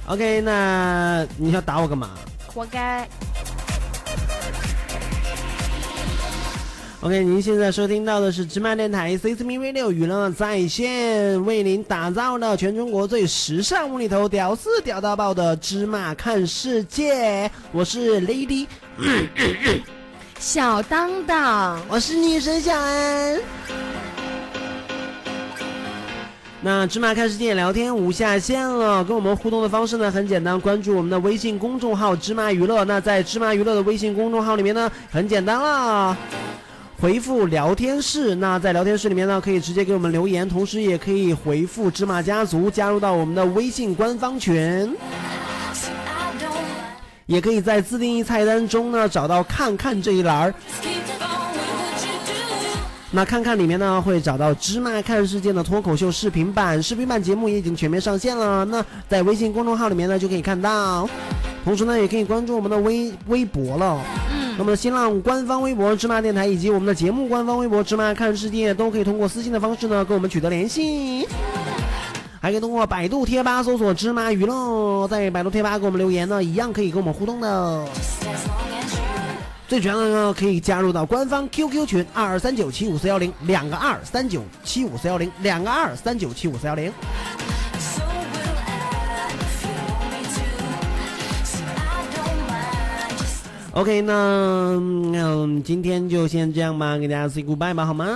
S4: OK，那你要打我干嘛
S5: 活该。
S4: ？OK，您现在收听到的是芝麻电台 C C M Radio 娱乐在线为您打造的全中国最时尚、无厘头、屌丝屌到爆的芝麻看世界，我是 Lady，[coughs]
S5: 小当当，
S4: 我是女神小安。那芝麻看世界聊天无下限了，跟我们互动的方式呢很简单，关注我们的微信公众号芝麻娱乐。那在芝麻娱乐的微信公众号里面呢，很简单啦。回复聊天室，那在聊天室里面呢，可以直接给我们留言，同时也可以回复芝麻家族，加入到我们的微信官方群。也可以在自定义菜单中呢找到“看看”这一栏儿，那看看里面呢，会找到《芝麻看世界》的脱口秀视频版，视频版节目也已经全面上线了。那在微信公众号里面呢，就可以看到。同时呢，也可以关注我们的微微博了。那么新浪官方微博“芝麻电台”以及我们的节目官方微博“芝麻看世界”，都可以通过私信的方式呢跟我们取得联系。还可以通过百度贴吧搜索“芝麻娱乐”，在百度贴吧给我们留言呢，一样可以跟我们互动的。最主要的呢，可以加入到官方 QQ 群二二三九七五四幺零，两个二三九七五四幺零，两个二三九七五四幺零。OK，那嗯，今天就先这样吧，给大家 say goodbye 吧，好吗？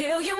S8: Kill you